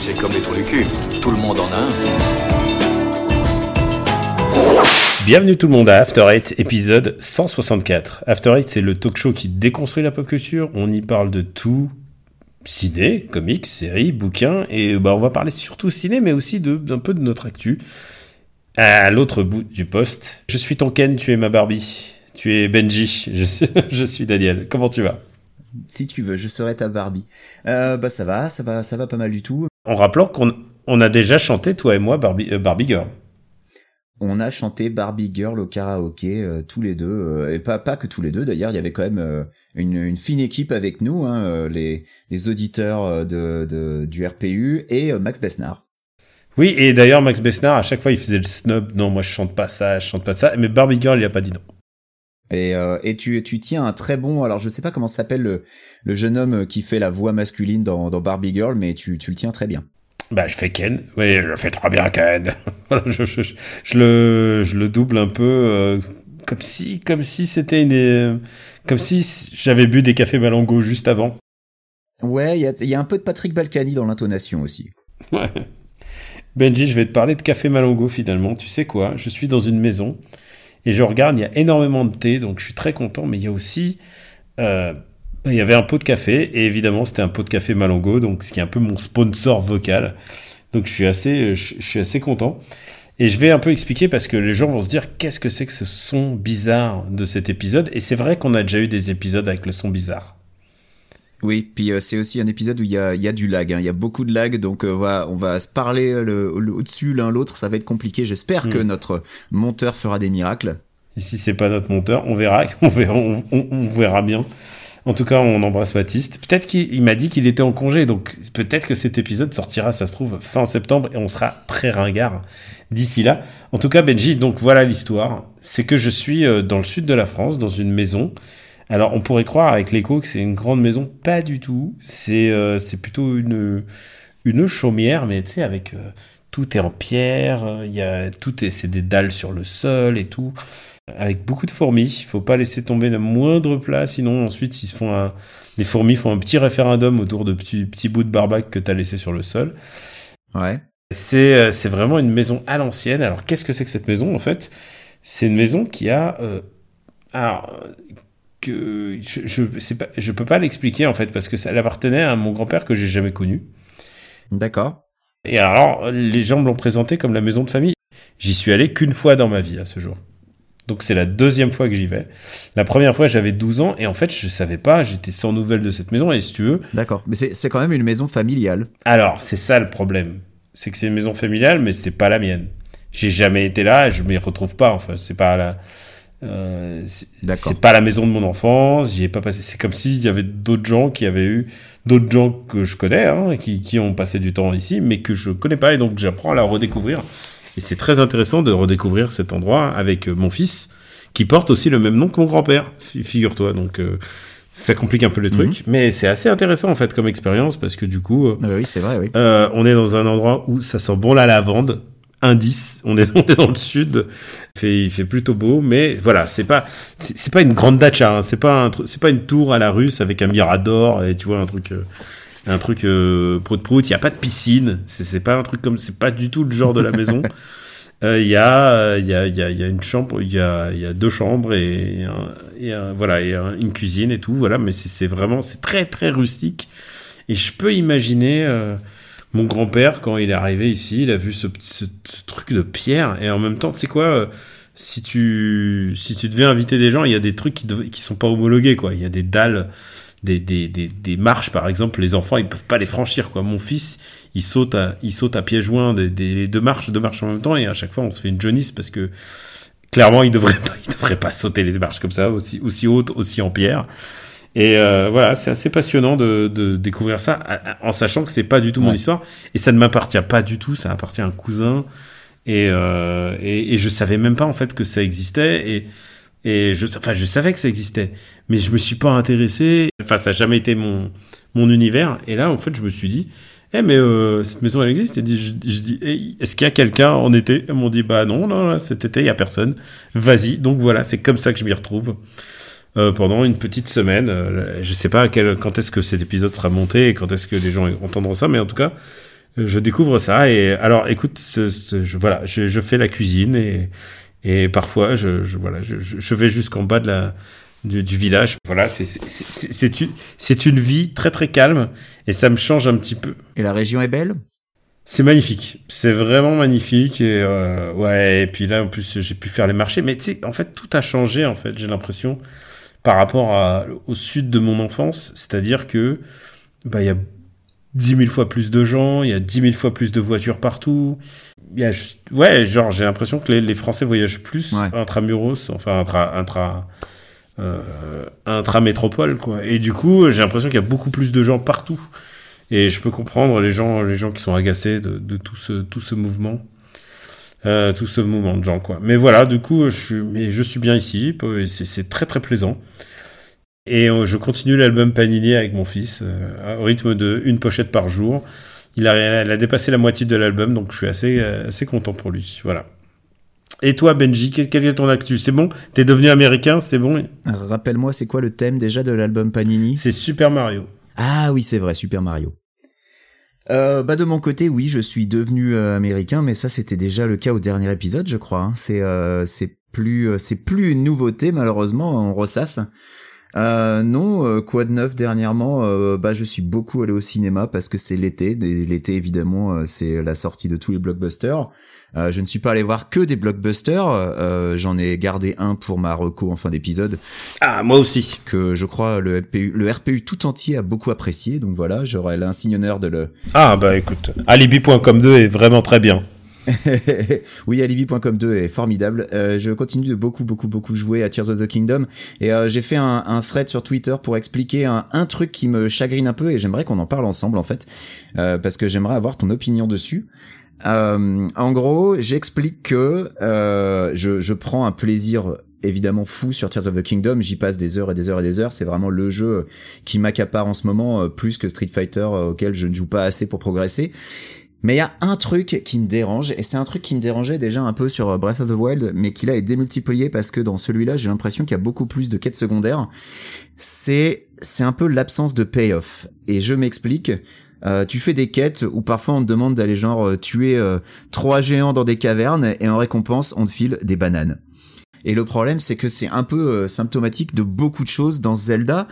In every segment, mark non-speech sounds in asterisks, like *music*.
c'est comme les trous du cul. Tout le monde en a un. Bienvenue tout le monde à After Eight, épisode 164. After Eight, c'est le talk show qui déconstruit la pop culture. On y parle de tout. Ciné, comics, séries, bouquins, et bah, on va parler surtout ciné, mais aussi de, d'un peu de notre actu. À l'autre bout du poste, je suis ton Ken, tu es ma Barbie. Tu es Benji, je suis, *laughs* je suis Daniel. Comment tu vas? Si tu veux, je serai ta Barbie. Euh, bah ça va, ça va, ça va pas mal du tout. En rappelant qu'on on a déjà chanté, toi et moi, Barbie, euh, Barbie Girl. On a chanté Barbie Girl au karaoké euh, tous les deux, euh, et pas pas que tous les deux d'ailleurs. Il y avait quand même une, une fine équipe avec nous, hein, les, les auditeurs de, de du RPU et Max Besnard. Oui, et d'ailleurs, Max Besnard, à chaque fois, il faisait le snub. Non, moi, je chante pas ça, je chante pas ça. Mais Barbie Girl, il a pas dit non. Et, euh, et tu, tu tiens un très bon. Alors je sais pas comment s'appelle le, le jeune homme qui fait la voix masculine dans, dans Barbie Girl, mais tu, tu le tiens très bien. Bah, je fais Ken. Oui, je fais très bien Ken. *laughs* Voilà, je, je, je- je le, je le double un peu euh, comme si, comme si c'était une, euh, comme si j'avais bu des cafés Malango juste avant. Ouais, il y a, il y a un peu de Patrick Balkany dans l'intonation aussi. Ouais. Benji, je vais te parler de café Malango finalement. Tu sais quoi? Je suis dans une maison et je regarde, il y a énormément de thé, donc je suis très content. Mais il y a aussi, euh, il y avait un pot de café et évidemment c'était un pot de café Malango, donc ce qui est un peu mon sponsor vocal. Donc je suis assez, je suis assez content. Et je vais un peu expliquer parce que les gens vont se dire qu'est-ce que c'est que ce son bizarre de cet épisode? Et c'est vrai qu'on a déjà eu des épisodes avec le son bizarre. Oui, puis euh, c'est aussi un épisode où il y a, y a du lag. hein. Il y a beaucoup de lag, donc euh, voilà, on va se parler euh, le, le- au-dessus l'un l'autre. Ça va être compliqué. J'espère Mm. que notre monteur fera des miracles. Et si c'est pas notre monteur, on verra, *laughs* on verra, on, on- on verra bien. En tout cas, on embrasse Baptiste. Peut-être qu'il il m'a dit qu'il était en congé, donc peut-être que cet épisode sortira, ça se trouve, fin septembre, et on sera très ringard d'ici là. En tout cas, Benji, donc voilà l'histoire. C'est que je suis euh, dans le sud de la France, dans une maison. Alors, on pourrait croire avec l'écho que c'est une grande maison, pas du tout. C'est euh, c'est plutôt une une chaumière, mais tu sais, avec euh, tout est en pierre, euh, il y a tout est c'est des dalles sur le sol et tout avec beaucoup de fourmis. Il faut pas laisser tomber le moindre plat, sinon ensuite ils se font un... les fourmis font un petit référendum autour de petits, petits bouts de barbac que tu as laissé sur le sol. Ouais. C'est euh, c'est vraiment une maison à l'ancienne. Alors qu'est-ce que c'est que cette maison en fait? C'est une maison qui a euh, alors que je je c'est pas je peux pas l'expliquer en fait parce que ça elle appartenait à mon grand-père que j'ai jamais connu. D'accord. Et alors les gens me l'ont présenté comme la maison de famille. J'y suis allé qu'une fois dans ma vie à ce jour. Donc c'est la deuxième fois que j'y vais. La première fois j'avais 12 ans et en fait je savais pas, j'étais sans nouvelles de cette maison et si tu veux, D'accord. Mais c'est c'est quand même une maison familiale. alors, c'est ça le problème. C'est que c'est une maison familiale, mais c'est pas la mienne. J'ai jamais été là, je m'y retrouve pas. Enfin, c'est pas la, euh, c'est pas la maison de mon enfance. J'y ai pas passé. C'est comme s'il y avait d'autres gens qui avaient eu, d'autres gens que je connais, hein, qui, qui ont passé du temps ici, mais que je connais pas, et donc j'apprends à la redécouvrir. Et c'est très intéressant de redécouvrir cet endroit avec euh, mon fils, qui porte aussi le même nom que mon grand-père, fi- figure-toi. Donc, euh, ça complique un peu les trucs, mais c'est assez intéressant en fait comme expérience parce que du coup. euh, Euh, oui, c'est vrai, oui. euh, on est dans un endroit où ça sent bon la lavande. Indice, on est, *laughs* on est dans le sud, il fait, il fait plutôt beau, mais voilà, c'est pas, c'est pas une grande dacha, hein, c'est pas un, c'est pas une tour à la russe avec un mirador et tu vois un truc, euh, un truc euh, prout prout. Il y a pas de piscine, c'est pas un truc comme, c'est pas du tout le genre de la maison. *laughs* Euh, Il y a, euh, y a, il y a, y a une chambre, il y a, il y a deux chambres et, un- et un- voilà, et un- une cuisine et tout, voilà, mais c'est vraiment, c'est très très rustique. Et je peux imaginer mon grand-père, quand il est arrivé ici, il a vu ce, truc de pierre. Et en même temps, tu sais quoi, euh, si tu, si tu devais inviter des gens, il y a des trucs qui, dev- qui sont pas homologués, quoi. Il y a des dalles, des, des, des, des marches, par exemple. Les enfants, ils peuvent pas les franchir, quoi. Mon fils, il saute à, il saute à pieds joints des, des deux marches, deux marches en même temps. Et à chaque fois, on se fait une jaunisse parce que clairement, il devrait pas, il devrait pas sauter les marches comme ça, aussi, aussi hautes, aussi en pierre. Et euh, voilà, c'est assez passionnant de, de découvrir ça, en sachant que c'est pas du tout mon histoire et ça ne m'appartient pas du tout. Ça appartient à un cousin et, euh, et, et je savais même pas en fait que ça existait et et je, enfin, je savais que ça existait, mais je me suis pas intéressé. Enfin, ça a jamais été mon mon univers. Et là, en fait, je me suis dit, eh mais euh, cette maison elle existe? Et je, je dis, Hey, est-ce qu'il y a quelqu'un en été? Ils m'ont dit, bah non, non, cet été il y a personne. Vas-y. Donc voilà, c'est comme ça que je m'y retrouve. Pendant une petite semaine. je sais pas quel, quand est-ce que cet épisode sera monté et quand est-ce que les gens entendront ça, mais en tout cas, je découvre ça. Et alors, écoute, je, voilà, je, je, fais la cuisine et, et parfois, je, je voilà, je, je vais jusqu'en bas de la, du, du village. Voilà, c'est une vie très très calme et ça me change un petit peu. Et la région est belle? C'est magnifique, c'est vraiment magnifique et euh, ouais et puis là en plus j'ai pu faire les marchés mais tu sais en fait tout a changé en fait j'ai l'impression par rapport à, au sud de mon enfance c'est-à-dire que bah il y a dix mille fois plus de gens il y a dix mille fois plus de voitures partout. Il y a ouais genre j'ai l'impression que les, les, Français voyagent plus intramuros enfin intra intra euh, intra-métropole quoi. Et du coup j'ai l'impression qu'il y a beaucoup plus de gens partout. Et je peux comprendre les gens, les gens qui sont agacés de, de tout ce, tout ce mouvement. Euh, tout ce mouvement de gens, quoi. Mais voilà, du coup, je suis, mais je suis bien ici, c'est très très plaisant. Et euh, je continue l'album Panini avec mon fils, euh, au rythme de une pochette par jour. Il a, il a dépassé la moitié de l'album, donc je suis assez, assez content pour lui. Voilà. Et toi, Benji, quel, est ton actu? C'est bon? T'es devenu américain C'est bon? Rappelle-moi, c'est quoi le thème déjà de l'album Panini? C'est Super Mario. Ah oui, c'est vrai, Super Mario. Euh, bah de mon côté, oui, je suis devenu euh, américain, mais ça c'était déjà le cas au dernier épisode, je crois. Hein. C'est euh, c'est plus euh, c'est plus une nouveauté malheureusement, on ressasse. non, quoi de neuf dernièrement Bah je suis beaucoup allé au cinéma parce que c'est l'été. L'été évidemment, c'est la sortie de tous les blockbusters. Euh, je ne suis pas allé voir que des blockbusters. Euh, J'en ai gardé un pour ma reco en fin d'épisode. Ah, moi aussi. Que je crois le RPU, le RPU tout entier a beaucoup apprécié. Donc voilà, j'aurais l'insigne honneur de le. Ah bah écoute, alibi.com 2 est vraiment très bien. *laughs* oui, alibi.com 2 est formidable. Euh, je continue de beaucoup, beaucoup, beaucoup jouer à Tears of the Kingdom et euh, j'ai fait un, un, thread sur Twitter pour expliquer un, un, truc qui me chagrine un peu et j'aimerais qu'on en parle ensemble en fait, euh, parce que j'aimerais avoir ton opinion dessus. Euh, en gros, j'explique que euh, je, je prends un plaisir évidemment fou sur Tears of the Kingdom. J'y passe des heures et des heures et des heures. C'est vraiment le jeu qui m'accapare en ce moment euh, plus que Street Fighter euh, auquel je ne joue pas assez pour progresser. Mais il y a un truc qui me dérange, et c'est un truc qui me dérangeait déjà un peu sur Breath of the Wild, mais qui là est démultiplié parce que dans celui-là, j'ai l'impression qu'il y a beaucoup plus de quêtes secondaires. C'est, c'est un peu l'absence de payoff. Et je m'explique. Euh, tu fais des quêtes où parfois on te demande d'aller genre euh, tuer euh, trois géants dans des cavernes et en récompense on te file des bananes. Et le problème c'est que c'est un peu symptomatique de beaucoup de choses dans Zelda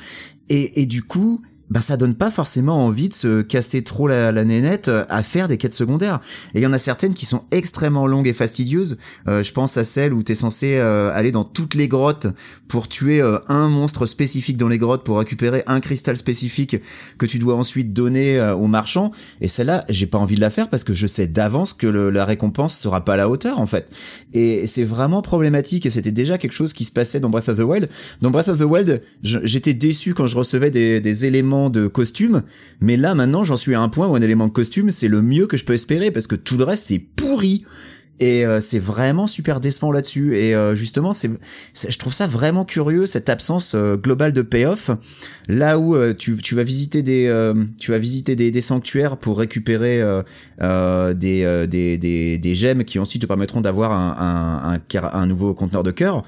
et, et du coup bah ça donne pas forcément envie de se casser trop la, la nénette euh, à faire des quêtes secondaires. Et il y en a certaines qui sont extrêmement longues et fastidieuses. Euh, je pense à celle où t'es censé euh, aller dans toutes les grottes pour tuer un monstre spécifique dans les grottes pour récupérer un cristal spécifique que tu dois ensuite donner au marchand. Et celle-là, j'ai pas envie de la faire parce que je sais d'avance que la récompense sera pas à la hauteur en fait. Et c'est vraiment problématique. Et c'était déjà quelque chose qui se passait dans Breath of the Wild. Dans Breath of the Wild, j'étais déçu quand je recevais des éléments de costume, mais là maintenant j'en suis à un point où un élément de costume c'est le mieux que je peux espérer parce que tout le reste c'est pourri. Et euh, c'est vraiment super décevant là-dessus. Et euh, justement, c'est, je trouve ça vraiment curieux cette absence euh, globale de payoff. Là où tu, tu vas visiter des, tu vas visiter des, sanctuaires pour récupérer des, des, des, des gemmes qui ensuite te permettront d'avoir un, un, un, un nouveau conteneur de cœur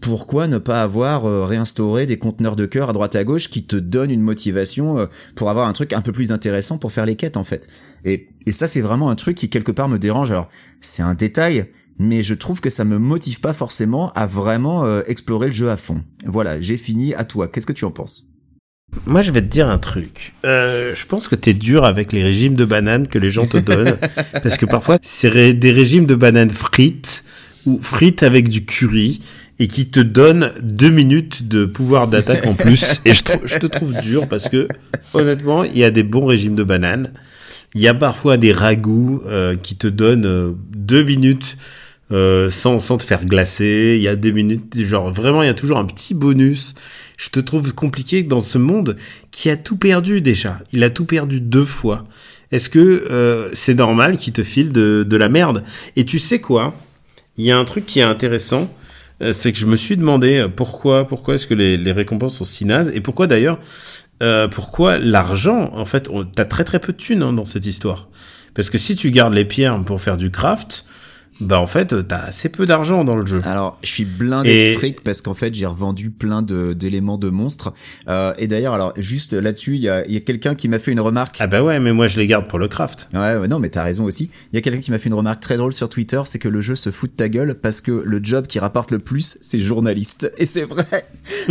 pourquoi ne pas avoir euh, réinstauré des conteneurs de cœur à droite à gauche qui te donnent une motivation euh, pour avoir un truc un peu plus intéressant pour faire les quêtes en fait? Et, et ça c'est vraiment un truc qui quelque part me dérange. Alors c'est un détail mais je trouve que ça me motive pas forcément à vraiment euh, explorer le jeu à fond. Voilà j'ai fini. À toi qu'est-ce que tu en penses? Moi, je vais te dire un truc. Euh, je pense que t'es dur avec les régimes de bananes que les gens te donnent, *laughs* parce que parfois c'est des régimes de bananes frites ou frites avec du curry et qui te donne deux minutes de pouvoir d'attaque en plus. *laughs* Et je, je, te trouve dur parce que honnêtement, il y a des bons régimes de bananes. Il y a parfois des ragoûts euh, qui te donnent euh, deux minutes euh, sans, sans te faire glacer. Il y a des minutes, genre vraiment, il y a toujours un petit bonus. Je te trouve compliqué dans ce monde qui a tout perdu déjà. Il a tout perdu deux fois. Est-ce que euh, c'est normal qu'il te file de, de la merde? Et tu sais quoi? Il y a un truc qui est intéressant c'est que je me suis demandé euh, pourquoi, pourquoi est-ce que les, les, récompenses sont si nazes et pourquoi d'ailleurs, euh, pourquoi l'argent, en fait, t'as très très peu de thunes hein, dans cette histoire. Parce que si tu gardes les pierres pour faire du craft, bah en fait, t'as assez peu d'argent dans le jeu. Alors, je suis blindé Et- de fric parce qu'en fait, j'ai revendu plein d'éléments de monstres. Euh, et d'ailleurs, alors juste là-dessus, il y a, il y a quelqu'un qui m'a fait une remarque. Ah bah ouais, mais moi je les garde pour le craft. Ouais, ouais, non, mais t'as raison aussi. Il y a quelqu'un qui m'a fait une remarque très drôle sur Twitter, c'est que le jeu se fout de ta gueule parce que le job qui rapporte le plus, c'est journaliste. *laughs* Et c'est vrai.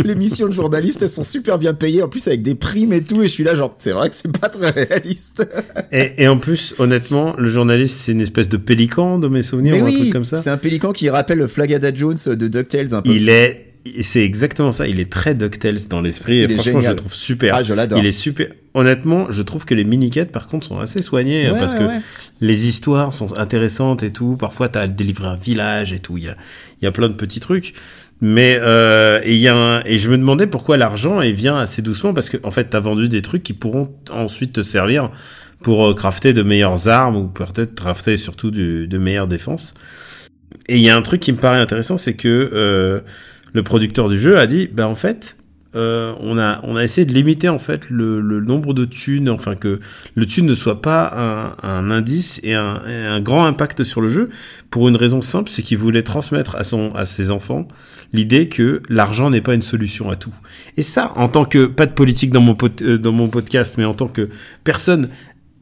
Les missions de journaliste, elles sont super bien payées, en plus avec des primes et tout. Et je suis là, genre, c'est vrai que c'est pas très réaliste. Et, et en plus, honnêtement, le journaliste c'est une espèce de pélican de mes souvenirs mais ou un oui, truc comme ça. c'est un pélican qui rappelle le Flagada Jones de DuckTales un peu. Il est, c'est exactement ça. Il est très Ducktales dans l'esprit. Et franchement, je le trouve super. Ah, je l'adore. Il est super. Honnêtement, je trouve que les mini-quêtes, par contre, sont assez soignées Ouais, parce ouais, que ouais. les histoires sont intéressantes et tout. Parfois, t'as délivré un village et tout. Il y a, il y a plein de petits trucs. Mais euh, et il y a un- et je me demandais pourquoi l'argent il vient assez doucement parce que en fait t'as vendu des trucs qui pourront ensuite te servir pour euh, crafter de meilleures armes ou peut-être crafter surtout de meilleures défenses. Et il y a un truc qui me paraît intéressant, c'est que euh, le producteur du jeu a dit, bah en fait, euh, on a on a essayé de limiter en fait le, nombre de thunes, enfin que le thune ne soit pas un, indice et un, grand impact sur le jeu pour une raison simple, c'est qu'il voulait transmettre à son à ses enfants l'idée que l'argent n'est pas une solution à tout. Et ça, en tant que pas de politique dans mon dans mon podcast, mais en tant que personne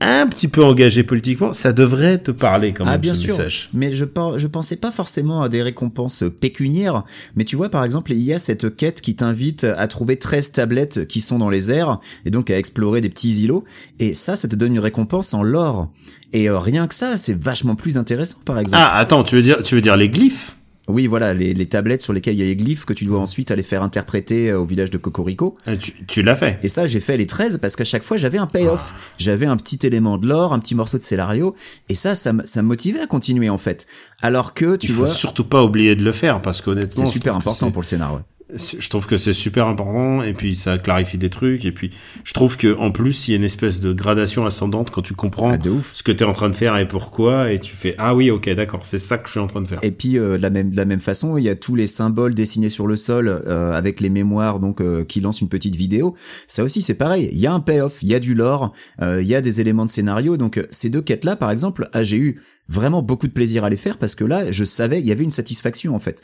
un petit peu engagée politiquement, ça devrait te parler quand même Ah bien ce sûr, message. mais je je pensais pas forcément à des récompenses pécuniaires, mais tu vois par exemple il y a cette quête qui t'invite à trouver 13 tablettes qui sont dans les airs et donc à explorer des petits îlots. Et ça ça te donne une récompense en l'or. Et euh, rien que ça c'est vachement plus intéressant par exemple. Ah attends, tu veux dire tu veux dire les glyphes? Oui voilà les, les tablettes sur lesquelles il y a les glyphes que tu dois ensuite aller faire interpréter euh, au village de Cocorico. Ah, tu, tu l'as fait. Et ça, j'ai fait les 13 parce qu'à chaque fois, j'avais un payoff. J'avais un petit élément de l'or, un petit morceau de scénario. Et ça, ça, me- ça me motivait à continuer, en fait. Alors que, tu Il faut vois, surtout pas oublier de le faire parce qu'honnêtement, c'est super important pour le scénario. Je trouve que c'est super important et puis ça clarifie des trucs et puis je trouve que en plus il y a une espèce de gradation ascendante quand tu comprends Ah, ce que tu es en train de faire et pourquoi et tu fais ah oui ok d'accord c'est ça que je suis en train de faire. Et puis euh, de la même de la même façon, il y a tous les symboles dessinés sur le sol euh, avec les mémoires donc euh, qui lancent une petite vidéo. Ça aussi c'est pareil. Il y a un payoff, il y a du lore, il y a des éléments de scénario. Donc ces deux quêtes là, par exemple, ah, j'ai eu vraiment beaucoup de plaisir à les faire parce que là, je savais, il y avait une satisfaction en fait.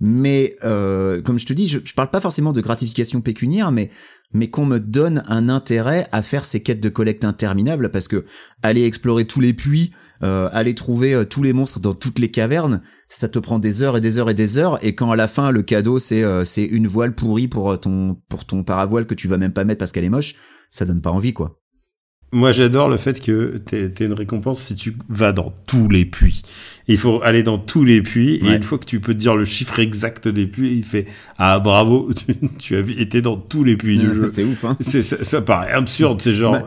Mais euh, comme je te dis, je, je parle pas forcément de gratification pécuniaire, mais mais qu'on me donne un intérêt à faire ces quêtes de collecte interminables parce que aller explorer tous les puits, euh, aller trouver euh, tous les monstres dans toutes les cavernes, ça te prend des heures et des heures et des heures. Et quand à la fin le cadeau c'est euh, c'est une voile pourrie pour euh, ton pour ton paravoile que tu vas même pas mettre parce qu'elle est moche, ça donne pas envie quoi. Moi j'adore le fait que t'aies une récompense si tu vas dans tous les puits. Il faut aller dans tous les puits et Ouais. une fois que tu peux te dire le chiffre exact des puits, il fait ah bravo *laughs* tu, tu as été dans tous les puits du *laughs* jeu. c'est ouf hein. Ça, ça paraît absurde c'est genre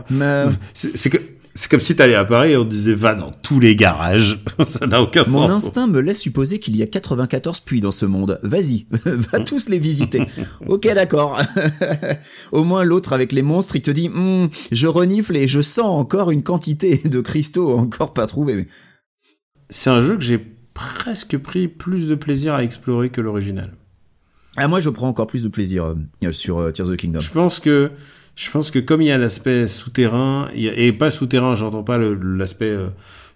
c'est que c'est comme si t'allais à Paris et on te disait va dans tous les garages. *laughs* ça n'a aucun Mon sens. instinct me laisse supposer qu'il y a 94 puits dans ce monde. Vas-y, *laughs* va tous les visiter. *laughs* ok, d'accord. Au moins l'autre avec les monstres, il te dit, Hmm, je renifle et je sens encore une quantité de cristaux encore pas trouvés. C'est un jeu que j'ai presque pris plus de plaisir à explorer que l'original. Ah, moi, je prends encore plus de plaisir euh, sur euh, Tears of the Kingdom. Je pense que je pense que comme il y a l'aspect souterrain et pas souterrain, j'entends pas l'aspect euh,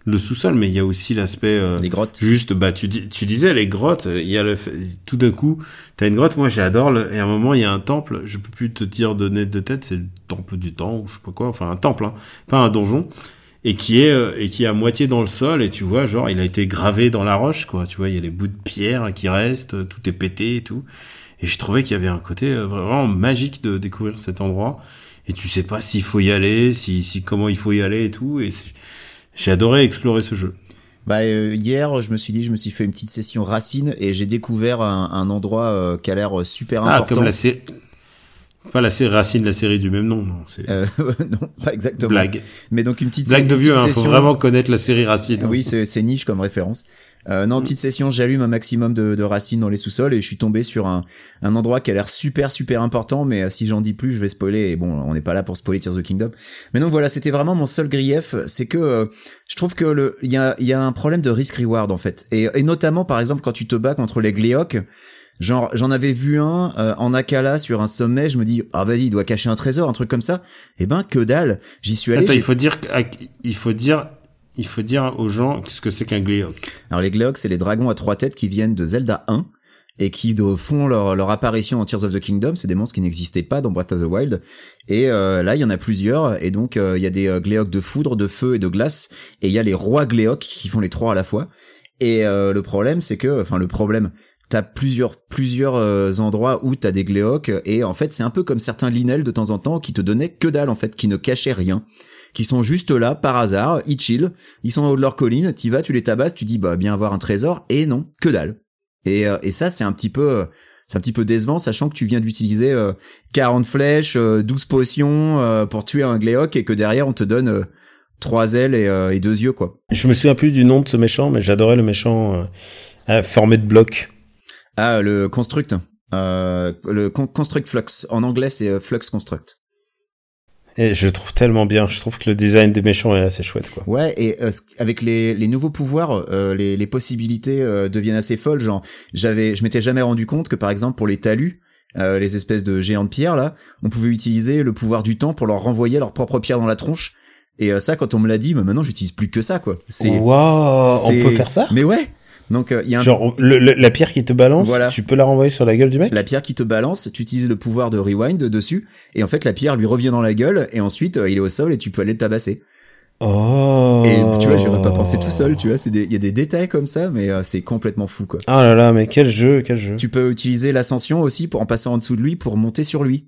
le sous-sol, mais il y a aussi l'aspect euh, Les grottes. juste bah tu dis tu disais les grottes, il y a le tout d'un coup t'as une grotte, moi j'adore le, et à un moment il y a un temple, je peux plus te dire de net de tête, c'est le temple du temps ou je sais pas quoi, enfin un temple, hein, pas un donjon et qui est euh, et qui est à moitié dans le sol et tu vois genre il a été gravé dans la roche quoi tu vois il y a les bouts de pierre qui restent tout est pété et tout et je trouvais qu'il y avait un côté euh, vraiment magique de découvrir cet endroit et tu sais pas s'il faut y aller si si comment il faut y aller et tout et j'ai adoré explorer ce jeu Bah euh, hier, je me suis dit, je me suis fait une petite session racine et j'ai découvert un, un endroit euh, qui a l'air euh, super ah important. comme la série pas la série Racine la série du même nom non c'est Euh, *laughs* non, pas exactement. blague Mais donc une petite blague de vieux petite hein, faut vraiment connaître la série Racine hein. Oui, c'est c'est niche comme référence. Euh, non, petite session, j'allume un maximum de, de racines dans les sous-sols et je suis tombé sur un, un endroit qui a l'air super super important, mais euh, si j'en dis plus, je vais spoiler. Et bon, on n'est pas là pour spoiler Tears of the Kingdom. Mais donc voilà, c'était vraiment mon seul grief, c'est que euh, je trouve que le, il y a, y a un problème de risk reward en fait, et, et notamment par exemple quand tu te bats contre les gléocs. Genre, j'en avais vu un euh, en Akala sur un sommet. Je me dis, ah vas-y, il doit cacher un trésor, un truc comme ça. Eh ben, que dalle. J'y suis allé. Attends, il faut dire, il faut dire, il faut dire aux gens ce que c'est qu'un Gleok. Alors les Gleok, c'est les dragons à trois têtes qui viennent de Zelda 1 et qui font leur, leur apparition en Tears of the Kingdom. C'est des monstres qui n'existaient pas dans Breath of the Wild. Et euh, là, il y en a plusieurs. Et donc, euh, il y a des euh, Gleok de foudre, de feu et de glace. Et il y a les rois Gleok qui font les trois à la fois. Et euh, le problème, c'est que, enfin le problème, t'as plusieurs plusieurs euh, endroits où t'as des Gleok. Et en fait, c'est un peu comme certains Linel de temps en temps qui te donnaient que dalle en fait, qui ne cachaient rien qui sont juste là par hasard, ils chill, ils sont en haut de leur colline, t'y vas, tu les tabasses, tu dis bah bien avoir un trésor et non, que dalle. Et, euh, et ça c'est un petit peu euh, c'est un petit peu décevant sachant que tu viens d'utiliser euh, 40 flèches, euh, 12 potions pour tuer un gléoc et que derrière on te donne trois ailes et, et deux yeux quoi. Je me souviens plus du nom de ce méchant, mais j'adorais le méchant formé de blocs. Ah le construct euh, le con- construct flux en anglais c'est euh, flux construct. Et je le trouve tellement bien. Je trouve que le design des méchants est assez chouette, quoi. Ouais, et euh, avec les, les nouveaux pouvoirs, euh, les, les possibilités euh, deviennent assez folles. Genre, j'avais, je m'étais jamais rendu compte que par exemple pour les talus, les espèces de géants de pierre là, on pouvait utiliser le pouvoir du temps pour leur renvoyer leur propre pierre dans la tronche. Et ça, quand on me l'a dit, bah, maintenant j'utilise plus que ça quoi. C'est, Waouh, on peut faire ça? Mais ouais. Donc euh, il y a un Genre le- le- la pierre qui te balance, Voilà. tu peux la renvoyer sur la gueule du mec? La pierre qui te balance, tu utilises le pouvoir de rewind dessus, et en fait la pierre lui revient dans la gueule, et ensuite euh, il est au sol et tu peux aller le tabasser. Oh. Et tu vois, j'y aurais pas pensé tout seul, tu vois, c'est il y a des détails comme ça, mais euh, c'est complètement fou quoi. Oh là là, mais quel jeu, quel jeu. Tu peux utiliser l'ascension aussi pour en passant en dessous de lui pour monter sur lui.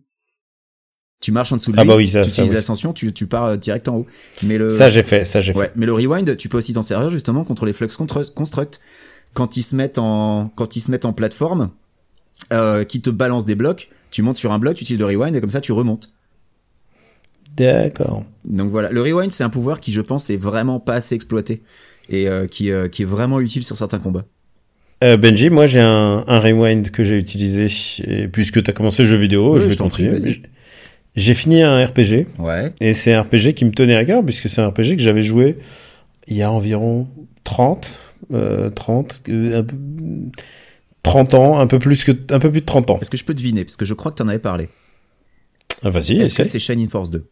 Tu marches en dessous de Ah lui, bah oui, ça- tu ça, utilises oui. l'ascension, tu, tu pars euh, direct en haut. Mais le Ça j'ai fait, ça j'ai fait. ouais, mais le rewind, tu peux aussi t'en servir justement contre les flux construct quand ils se mettent en quand ils se mettent en plateforme euh, qui te balance des blocs, tu montes sur un bloc, tu utilises le rewind et comme ça tu remontes. D'accord. Donc voilà, le rewind c'est un pouvoir qui je pense est vraiment pas assez exploité et euh, qui euh, qui est vraiment utile sur certains combats. Euh, Benji, moi j'ai un, un rewind que j'ai utilisé et puisque tu as commencé le jeu vidéo, Oui, je vais je prie, continuer. J'ai fini un RPG Ouais. et c'est un RPG qui me tenait à cœur puisque c'est un RPG que j'avais joué il y a environ 30, euh, 30, euh, un peu- 30 ans, un peu plus que un peu plus de 30 ans. Est-ce que je peux deviner? Parce que je crois que t'en avais parlé. Ah, Vas-y, Est-ce que c'est Shining Force 2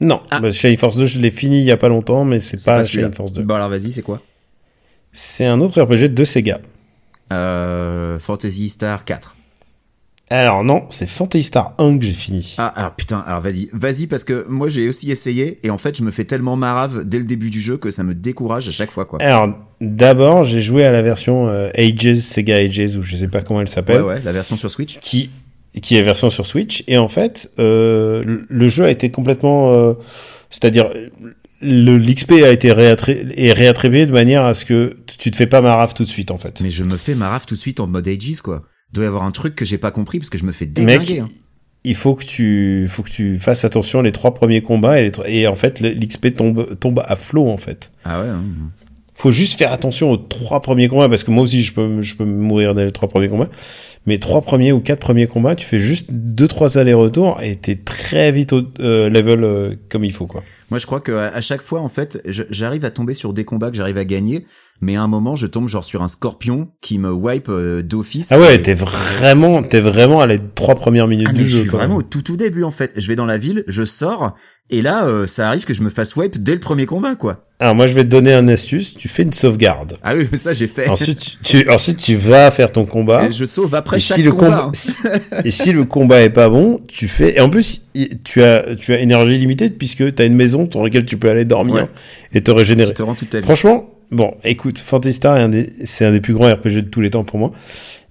Non, Ah. bah, Shining Force 2, je l'ai fini il y a pas longtemps, mais c'est pas, celui-là. Shining Force 2. Bon alors vas-y, c'est quoi? C'est un autre RPG de Sega. euh, Fantasy Star 4. Alors non, c'est Fantasy Star 1 que j'ai fini. Ah alors putain, alors vas-y, vas-y parce que moi j'ai aussi essayé et en fait je me fais tellement marave dès le début du jeu que ça me décourage à chaque fois quoi. Alors d'abord, j'ai joué à la version euh, Ages, Sega Ages, ou je sais pas comment elle Ouais s'appelle, ouais, la version sur Switch. qui qui est version sur Switch. Et en fait, euh, le- jeu a été complètement, euh, c'est-à-dire le l'XP a été est réattribué de manière à ce que tu te fais pas marave tout de suite en fait. Mais je me fais marave tout de suite en mode Aegis quoi. Doit y avoir un truc que j'ai pas compris parce que je me fais Mec, déglinguer. hein. il faut que tu faut que tu fasses attention les trois premiers combats et, et en fait l'XP tombe tombe à flot en fait. Ah ouais. hein. Faut juste faire attention aux trois premiers combats parce que moi aussi je peux je peux mourir dans les trois premiers combats. Mais trois premiers ou quatre premiers combats, tu fais juste deux trois allers-retours et t'es très vite au euh, level euh, comme il faut quoi. Moi je crois que à chaque fois en fait, je- j'arrive à tomber sur des combats que j'arrive à gagner, mais à un moment je tombe genre sur un scorpion qui me wipe euh, d'office. Ah ouais, Et- t'es vraiment t'es vraiment à les trois premières minutes Ah du je jeu. suis quoi. vraiment au tout tout début en fait. Je vais dans la ville, je sors et là ça arrive que je me fasse wipe dès le premier combat quoi. Alors moi je vais te donner un astuce, tu fais une sauvegarde. Ah oui, mais *laughs* ça j'ai fait. ensuite tu, tu- ensuite tu vas faire ton combat. Et je sauve après Et chaque si le combat. et si le combat est pas bon, tu fais. Et en plus, tu as, tu as énergie limitée puisque tu as une maison dans laquelle tu peux aller dormir Ouais. et te régénérer. te rends toute ta vie. Franchement, bon, écoute, Fantasy Star est un des, c'est un des plus grands RPG de tous les temps pour moi.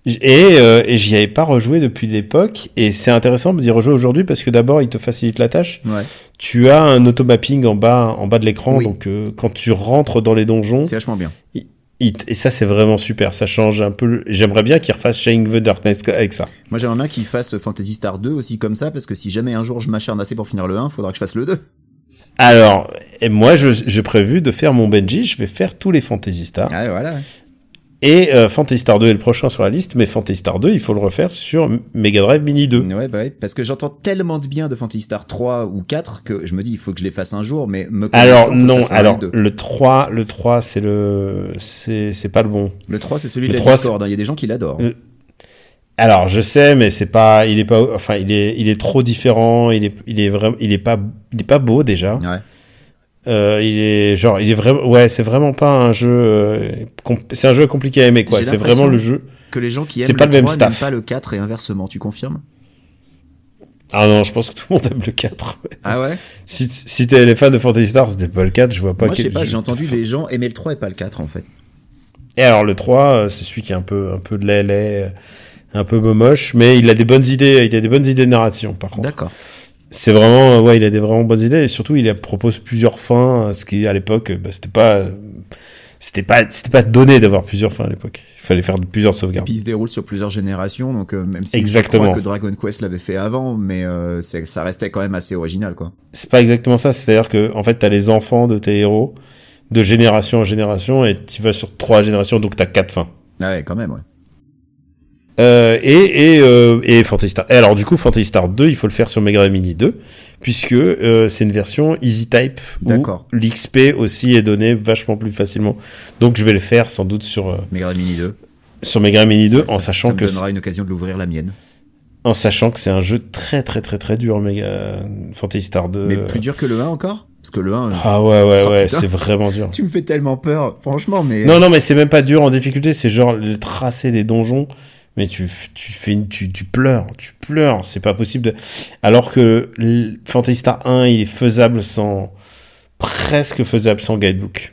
Et, euh, et j'y avais pas rejoué depuis l'époque. Et c'est intéressant d'y rejouer aujourd'hui parce que d'abord, il te facilite la tâche. Ouais. Tu as un automapping en bas, en bas de l'écran. Oui. Donc, euh, quand tu rentres dans les donjons, C'est vachement bien. il et ça, c'est vraiment super. Ça change un peu. le- J'aimerais bien qu'ils refassent Shining the Darkness avec ça. Moi j'aimerais bien qu'il fasse Fantasy Star 2 aussi comme ça parce que si jamais un jour je m'acharne assez pour finir le 1, faudra que je fasse le 2. Alors, et moi, je- j'ai prévu de faire mon Benji. Je vais faire tous les Fantasy Star. Ah voilà. Et euh, Fantasy Star 2 est le prochain sur la liste, mais Fantasy Star 2, il faut le refaire sur Mega Drive Mini 2. Ouais, bah ouais, parce que j'entends tellement de bien de Fantasy Star 3 ou 4 que je me dis il faut que je les fasse un jour, mais me Alors non, alors 1 et le 2. le 3, le 3 c'est le c'est c'est pas le bon. Le 3 c'est celui de la 3, Discord, hein. il y a des gens qui l'adorent. Le- Alors, je sais mais c'est pas il est pas enfin, il est il est trop différent, il est il est vraiment il est pas il est pas beau déjà. Ouais. Euh, il est genre, il est vraiment, ouais, c'est vraiment pas un jeu, euh, c'est un jeu compliqué à aimer quoi. C'est vraiment le jeu. Que les gens qui aiment pas le le même 3 n'aiment staff. pas le 4 et inversement, tu confirmes? Ah non, je pense que tout le monde aime le 4. ouais. Ah ouais? Si, si t'es les fans de Fantasy Star, c'était pas le 4, je vois pas Moi je sais quel pas, j'ai entendu des gens aimer le 3 et pas le 4 en fait. Et alors le 3, euh, c'est celui qui est un peu, un peu de euh, un peu moche, mais il a des bonnes idées, il a des bonnes idées de narration par contre. D'accord. C'est vraiment, ouais, il a des vraiment bonnes idées et surtout il propose plusieurs fins, euh, ce qui à l'époque, euh, bah, c'était pas, c'était pas, c'était pas donné d'avoir plusieurs fins à l'époque. Il fallait faire plusieurs sauvegardes. Puis il se déroule sur plusieurs générations, donc euh, même si Exactement. je crois que Dragon Quest l'avait fait avant, mais euh, ça restait quand même assez original quoi. C'est pas exactement ça, c'est-à-dire que en fait t'as les enfants de tes héros de génération en génération et tu vas sur trois générations donc t'as quatre fins. Ah ouais, quand même, ouais. Euh, et et euh, et Fantasy Star. Et alors du coup Fantasy Star 2, il faut le faire sur Mega Mini 2 puisque euh, c'est une version Easy Type où D'accord. l'XP aussi est donné vachement plus facilement. Donc je vais le faire sans doute sur euh, Mega Mini 2. sur Mega Mini 2 ça, en sachant ça me que donnera une occasion de l'ouvrir la mienne. en sachant que c'est un jeu très très très très dur Mega Fantasy Star 2. Mais plus dur que le 1 encore? Parce que le 1, euh, Ah ouais ouais Oh, ouais, c'est *laughs* vraiment dur. tu me fais tellement peur, franchement, mais... Non, non, mais c'est même pas dur en difficulté, c'est genre le tracé des donjons. Mais tu, tu fais tu, tu pleures, tu pleures, c'est pas possible de... Alors que Fantasy Star 1, il est faisable sans, presque faisable sans guidebook.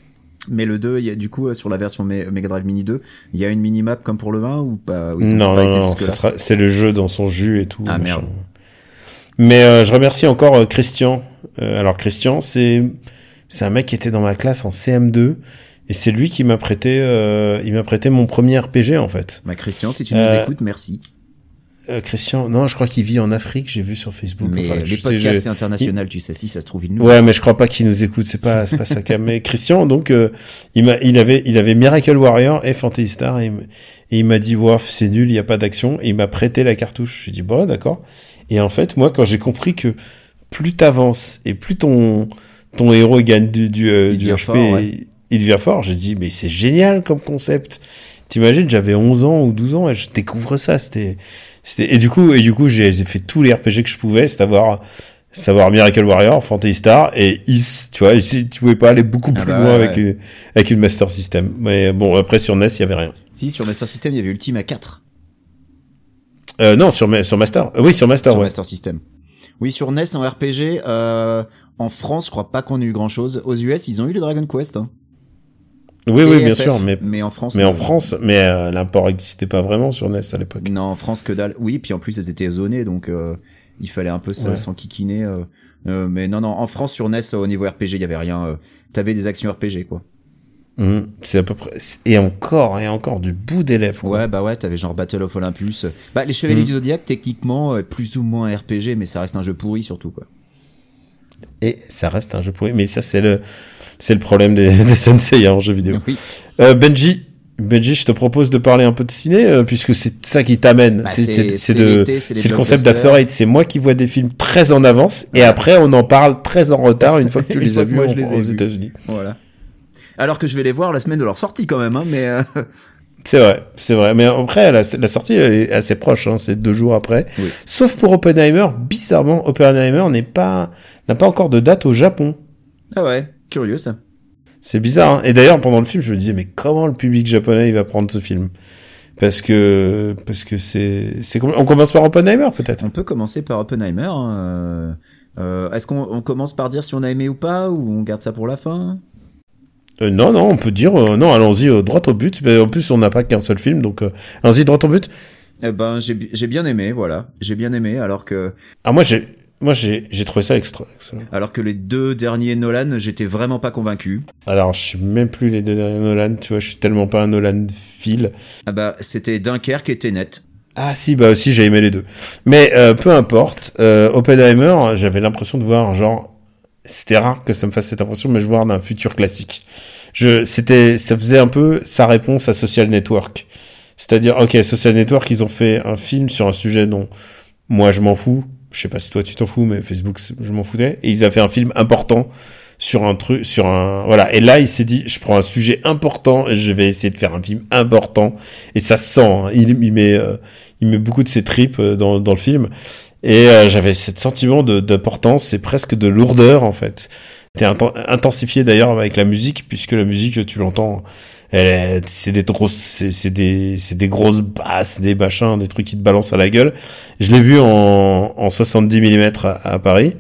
Mais le 2, il y a, du coup, sur la version Me- Mega Drive Mini 2, il y a une minimap comme pour le 1 ou pas? Ou ils ont non, pas non, été non, c'est le jeu dans son jus et tout. Ah, merde. Mais euh, je remercie encore euh, Christian. Euh, alors Christian, c'est un mec qui était dans ma classe en CM2 et c'est lui qui m'a prêté euh, il m'a prêté mon premier RPG en fait. Bah, Christian, si tu nous Euh, écoutes, merci. Euh, Christian, non, je crois qu'il vit en Afrique, j'ai vu sur Facebook. Mais Enfin, les podcasts, je- c'est international, tu sais, si ça se trouve, il nous Ouais, mais je crois pas qu'il nous écoute, c'est pas, c'est pas ça. Mais Christian, donc, euh, il m'a, il avait, il avait Miracle Warrior et Fantasy Star, et, il m'a dit, waf, c'est nul, il y a pas d'action, et il m'a prêté la cartouche. J'ai dit, bon, d'accord. Et en fait, moi, quand j'ai compris que plus t'avances et plus ton, ton héros gagne du, du, euh, du HP, fort, ouais. et il devient fort, j'ai dit, mais c'est génial comme concept. T'imagines, j'avais 11 ans ou 12 ans et je découvre ça, c'était, c'était, et du coup, et du coup, j'ai j'ai fait tous les RPG que je pouvais, c'est-à-dire, savoir Miracle Warrior, Fantasy Star et Is, tu vois, ici, tu pouvais pas aller beaucoup Ah plus bah loin ouais, avec, ouais. Une, avec une Master System. Mais bon, après, sur NES, il y avait rien. Si, sur Master System, il y avait Ultima 4. Euh, non, sur, sur Master. Oui, sur Master, sur ouais. Master System. Oui, sur NES en RPG, euh, en France, je crois pas qu'on ait eu grand chose. Aux US, ils ont eu le Dragon Quest. Hein. Oui, oui, bien FF, sûr, mais, mais en France. mais en euh, France, mais euh, l'import existait pas vraiment sur NES à l'époque. Non, en France que dalle. Oui, puis en plus elles étaient zonées, donc euh, il fallait un peu s- Ouais. s'enquiquiner. euh, euh, mais non, non, en France sur NES au niveau RPG, il y avait rien. euh, T'avais des actions RPG quoi. Mhm. C'est à peu près, et encore, et encore, du bout des lèvres, quoi. Ouais, bah ouais, t'avais genre Battle of Olympus. Bah les Chevaliers Mm. du Zodiac, techniquement, euh, plus ou moins RPG, mais ça reste un jeu pourri surtout quoi. Et ça reste un jeu pourri. Mais ça, c'est le, c'est le problème des, *laughs* des sensei hein, en jeu vidéo. Oui. Euh, Benji, Benji, je te propose de parler un peu de ciné, euh, puisque c'est ça qui t'amène. Bah, c'est, c'est- le concept d'After Eight. C'est moi qui vois des films très en avance, et après, on en parle très en retard une fois que tu *laughs* les as vus moi, en- je les ai aux. États-Unis. Voilà. Alors que je vais les voir la semaine de leur sortie quand même, hein, mais euh, *laughs* C'est vrai, c'est vrai. Mais après, la, la sortie est assez proche, hein, c'est deux jours après. Oui. Sauf pour Oppenheimer, bizarrement, Oppenheimer n'est pas, n'a pas encore de date au Japon. ah ouais, curieux ça. C'est bizarre. hein. Et d'ailleurs, pendant le film, je me disais, mais comment le public japonais il va prendre ce film? Parce que, parce que c'est, on commence par Oppenheimer peut-être? On peut commencer par Oppenheimer. hein, euh, euh, Est-ce qu'on on commence par dire si on a aimé ou pas, ou on garde ça pour la fin? Euh, non, non, on peut dire, non, allons-y droit au but. Mais en plus, on n'a pas qu'un seul film, donc allons-y droit au but. Eh ben, j'ai bien aimé, voilà. J'ai bien aimé, alors que, Ah moi j'ai, moi j'ai, j'ai trouvé ça extra. excellent. alors que les deux derniers Nolan, j'étais vraiment pas convaincu. Alors je sais même plus les deux derniers Nolan. Tu vois, je suis tellement pas un Nolan fil. Ah bah, c'était Dunkerque et Tenet. Ah si, bah aussi j'ai aimé les deux. Mais euh, peu importe, euh, Oppenheimer, j'avais l'impression de voir genre, c'était rare que ça me fasse cette impression, mais je vois d'un futur classique. Je, c'était, ça faisait un peu sa réponse à Social Network. C'est-à-dire, ok, Social Network, ils ont fait un film sur un sujet dont moi je m'en fous. Je sais pas si toi tu t'en fous, mais Facebook, je m'en foutais. Et ils ont fait un film important sur un truc, sur un, voilà. Et là, il s'est dit, je prends un sujet important et je vais essayer de faire un film important. Et ça se sent. hein. Il, met, euh, il met beaucoup de ses tripes euh, dans, dans le film. Et euh, j'avais ce sentiment d'importance et presque de lourdeur en fait. C'était intensifié d'ailleurs avec la musique, puisque la musique, tu l'entends, c'est des grosses, c'est des, des grosses basses, des machins, des trucs qui te balancent à la gueule. Je l'ai vu en, en 70 mm à, Paris.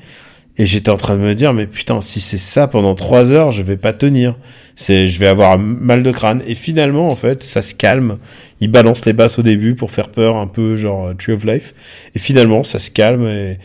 Et j'étais en train de me dire, mais putain, si c'est ça pendant trois heures, je vais pas tenir. C'est, je vais avoir mal de crâne. Et finalement, en fait, ça se calme. Il balance les basses au début pour faire peur, un peu genre Tree of Life. Et finalement, ça se calme et,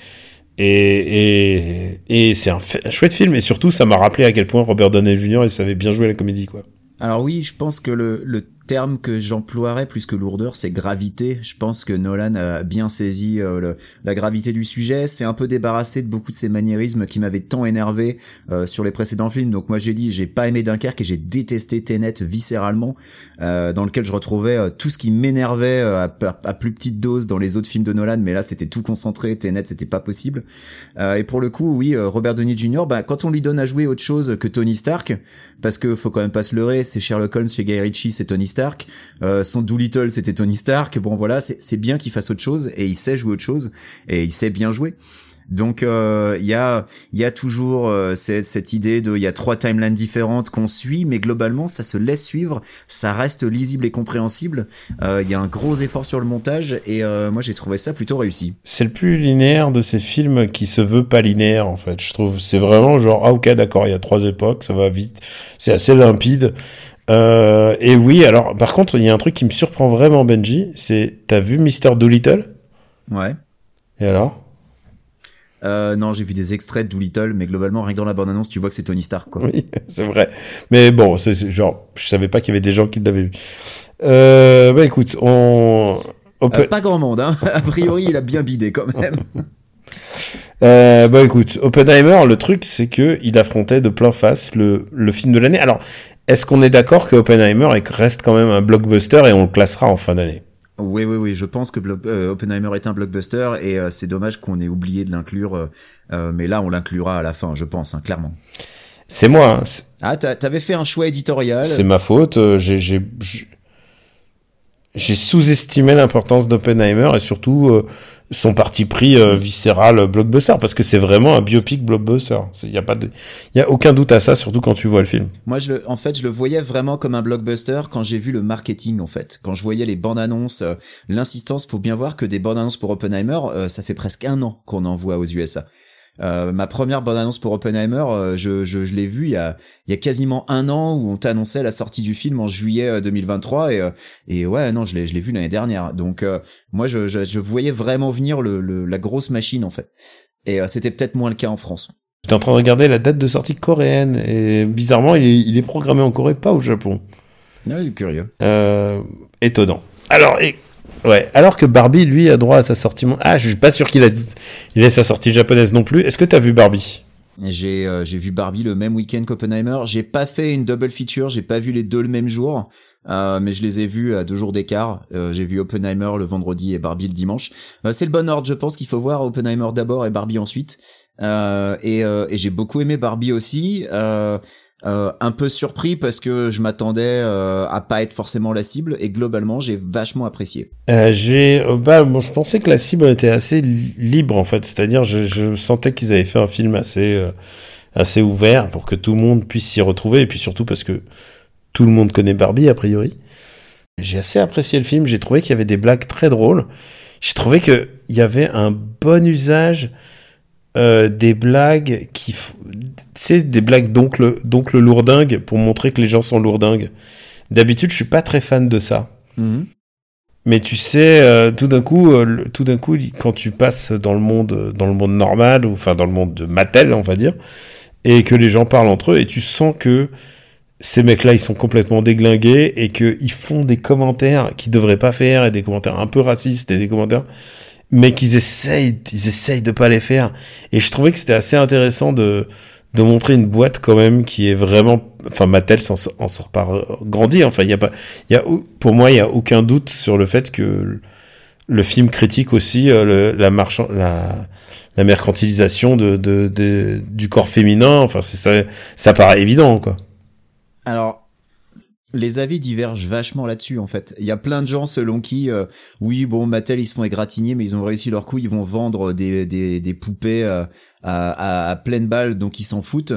et, et, c'est un, un, chouette film. Et surtout, ça m'a rappelé à quel point Robert Downey Jr. il savait bien jouer la comédie, quoi. Alors oui, je pense que le, le terme que j'emploierais plus que lourdeur, c'est gravité. Je pense que Nolan a bien saisi euh, la gravité du sujet. C'est un peu débarrassé de beaucoup de ces maniérismes qui m'avaient tant énervé euh, sur les précédents films. Donc moi j'ai dit, j'ai pas aimé Dunkerque et j'ai détesté Tenet viscéralement, euh, dans lequel je retrouvais tout ce qui m'énervait à, plus petite dose dans les autres films de Nolan. Mais là c'était tout concentré. Tenet c'était pas possible. et pour le coup, oui, Robert Downey Jr. Bah, quand on lui donne à jouer autre chose que Tony Stark, parce que faut quand même pas se leurrer, c'est Sherlock Holmes chez Guy Ritchie, c'est Tony Stark. Euh, son Doolittle, c'était Tony Stark. Bon, voilà, c'est bien qu'il fasse autre chose et il sait jouer autre chose et il sait bien jouer. Donc euh, il y a toujours euh, cette, cette, idée de il y a trois timelines différentes qu'on suit, mais globalement ça se laisse suivre, ça reste lisible et compréhensible. Il y a un gros effort sur le montage et moi j'ai trouvé ça plutôt réussi. C'est le plus linéaire de ces films qui se veut pas linéaire en fait. Je trouve c'est vraiment genre ah ok d'accord il y a trois époques, ça va vite, c'est assez limpide. Euh, et oui, alors par contre, il y a un truc qui me surprend vraiment, Benji, c'est t'as vu Mister Doolittle? Ouais. Et alors? Euh, non, j'ai vu des extraits de Doolittle, mais globalement, rien que dans la bande-annonce, tu vois que c'est Tony Stark, quoi. Oui, *laughs* c'est vrai. Mais bon, c'est genre, je savais pas qu'il y avait des gens qui l'avaient vu. Euh, bah écoute, on... Euh, pas grand monde, hein. *laughs* A priori, il a bien bidé quand même. *laughs* Euh, bah écoute, Oppenheimer, le truc c'est que il affrontait de plein face le, le film de l'année. Alors, est-ce qu'on est d'accord que Oppenheimer reste quand même un blockbuster et on le classera en fin d'année? Oui, oui, oui, je pense que euh, Oppenheimer est un blockbuster et euh, c'est dommage qu'on ait oublié de l'inclure, euh, mais là on l'inclura à la fin, je pense, hein, clairement. C'est moi. Hein, ah, t'avais fait un choix éditorial. C'est ma faute. J'ai j'ai sous-estimé l'importance d'Oppenheimer et surtout euh, son parti pris euh, viscéral blockbuster parce que c'est vraiment un biopic blockbuster. Il y a pas de, a aucun doute à ça, surtout quand tu vois le film. Moi, je le, en fait, je le voyais vraiment comme un blockbuster quand j'ai vu le marketing en fait, quand je voyais les bandes annonces, euh, l'insistance. Faut bien voir que des bandes annonces pour Oppenheimer, ça fait presque un an qu'on envoie aux USA. Euh, ma première bonne annonce pour Oppenheimer, euh, je, je, je l'ai vu il y, a, il y a quasiment un an où on t'annonçait la sortie du film en juillet 2023 euh, et, et ouais non je l'ai je l'ai vu l'année dernière donc moi je, je, je, voyais vraiment venir le, le, la grosse machine en fait et c'était peut-être moins le cas en France. J'étais en train de regarder la date de sortie coréenne et bizarrement il est, il est programmé en Corée pas au Japon. Il est curieux. étonnant. Alors et Ouais, alors que Barbie, lui, a droit à sa sortie. Ah, je suis pas sûr qu'il a, il ait sa sortie japonaise non plus. Est-ce que t'as vu Barbie? J'ai euh, j'ai vu Barbie le même week-end qu'Oppenheimer. J'ai pas fait une double feature, j'ai pas vu les deux le même jour, euh, mais je les ai vus à deux jours d'écart. Euh, j'ai vu Oppenheimer le vendredi et Barbie le dimanche. Euh, c'est le bon ordre, je pense qu'il faut voir Oppenheimer d'abord et Barbie ensuite. Euh, et, et j'ai beaucoup aimé Barbie aussi. Euh, un peu surpris parce que je m'attendais euh, à pas être forcément la cible et globalement j'ai vachement apprécié. Euh, j'ai bah bon, je pensais que la cible était assez libre en fait, c'est-à-dire je, je sentais qu'ils avaient fait un film assez assez ouvert pour que tout le monde puisse s'y retrouver et puis surtout parce que tout le monde connaît Barbie a priori. J'ai assez apprécié le film, j'ai trouvé qu'il y avait des blagues très drôles. J'ai trouvé qu'il y avait un bon usage euh, des blagues qui, tu des blagues d'oncle, d'oncle lourdingue pour montrer que les gens sont lourdingues. D'habitude, je suis pas très fan de ça. Mhm. Mais tu sais, euh, tout d'un coup, euh, tout d'un coup, quand tu passes dans le monde, dans le monde normal, ou enfin dans le monde de Mattel, on va dire, et que les gens parlent entre eux, et tu sens que ces mecs-là, ils sont complètement déglingués et qu'ils font des commentaires qu'ils devraient pas faire, et des commentaires un peu racistes, et des commentaires mais qu'ils essayent, ils essayent de pas les faire. Et je trouvais que c'était assez intéressant de, de montrer une boîte quand même qui est vraiment, enfin Mattel en, en sort pas grandi. Enfin, il y a pas, il y a, pour moi, il y a aucun doute sur le fait que le film critique aussi euh, la marchand, la, la mercantilisation de, de, de, du corps féminin. Enfin, c'est ça, ça paraît évident, quoi. Alors, les avis divergent vachement là-dessus en fait. Il y a plein de gens selon qui, euh, oui bon Mattel ils se font égratigner mais ils ont réussi leur coup, ils vont vendre des, des, des poupées euh, à, à, pleine balle donc ils s'en foutent.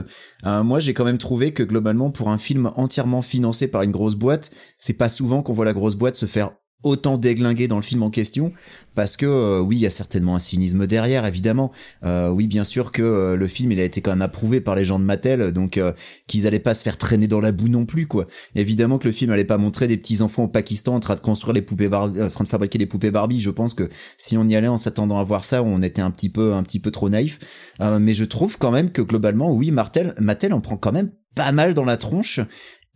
Euh, moi j'ai quand même trouvé que globalement pour un film entièrement financé par une grosse boîte, c'est pas souvent qu'on voit la grosse boîte se faire autant déglingué dans le film en question parce que euh, oui il y a certainement un cynisme derrière évidemment. Euh, oui bien sûr que euh, le film il a été quand même approuvé par les gens de Mattel donc qu'ils allaient pas se faire traîner dans la boue non plus quoi. Évidemment que le film allait pas montrer des petits enfants au Pakistan en train de construire les poupées Barbie en train de fabriquer les poupées Barbie. Je pense que si on y allait en s'attendant à voir ça on était un petit peu un petit peu trop naïf. Mais je trouve quand même que globalement oui Martel Mattel en prend quand même pas mal dans la tronche.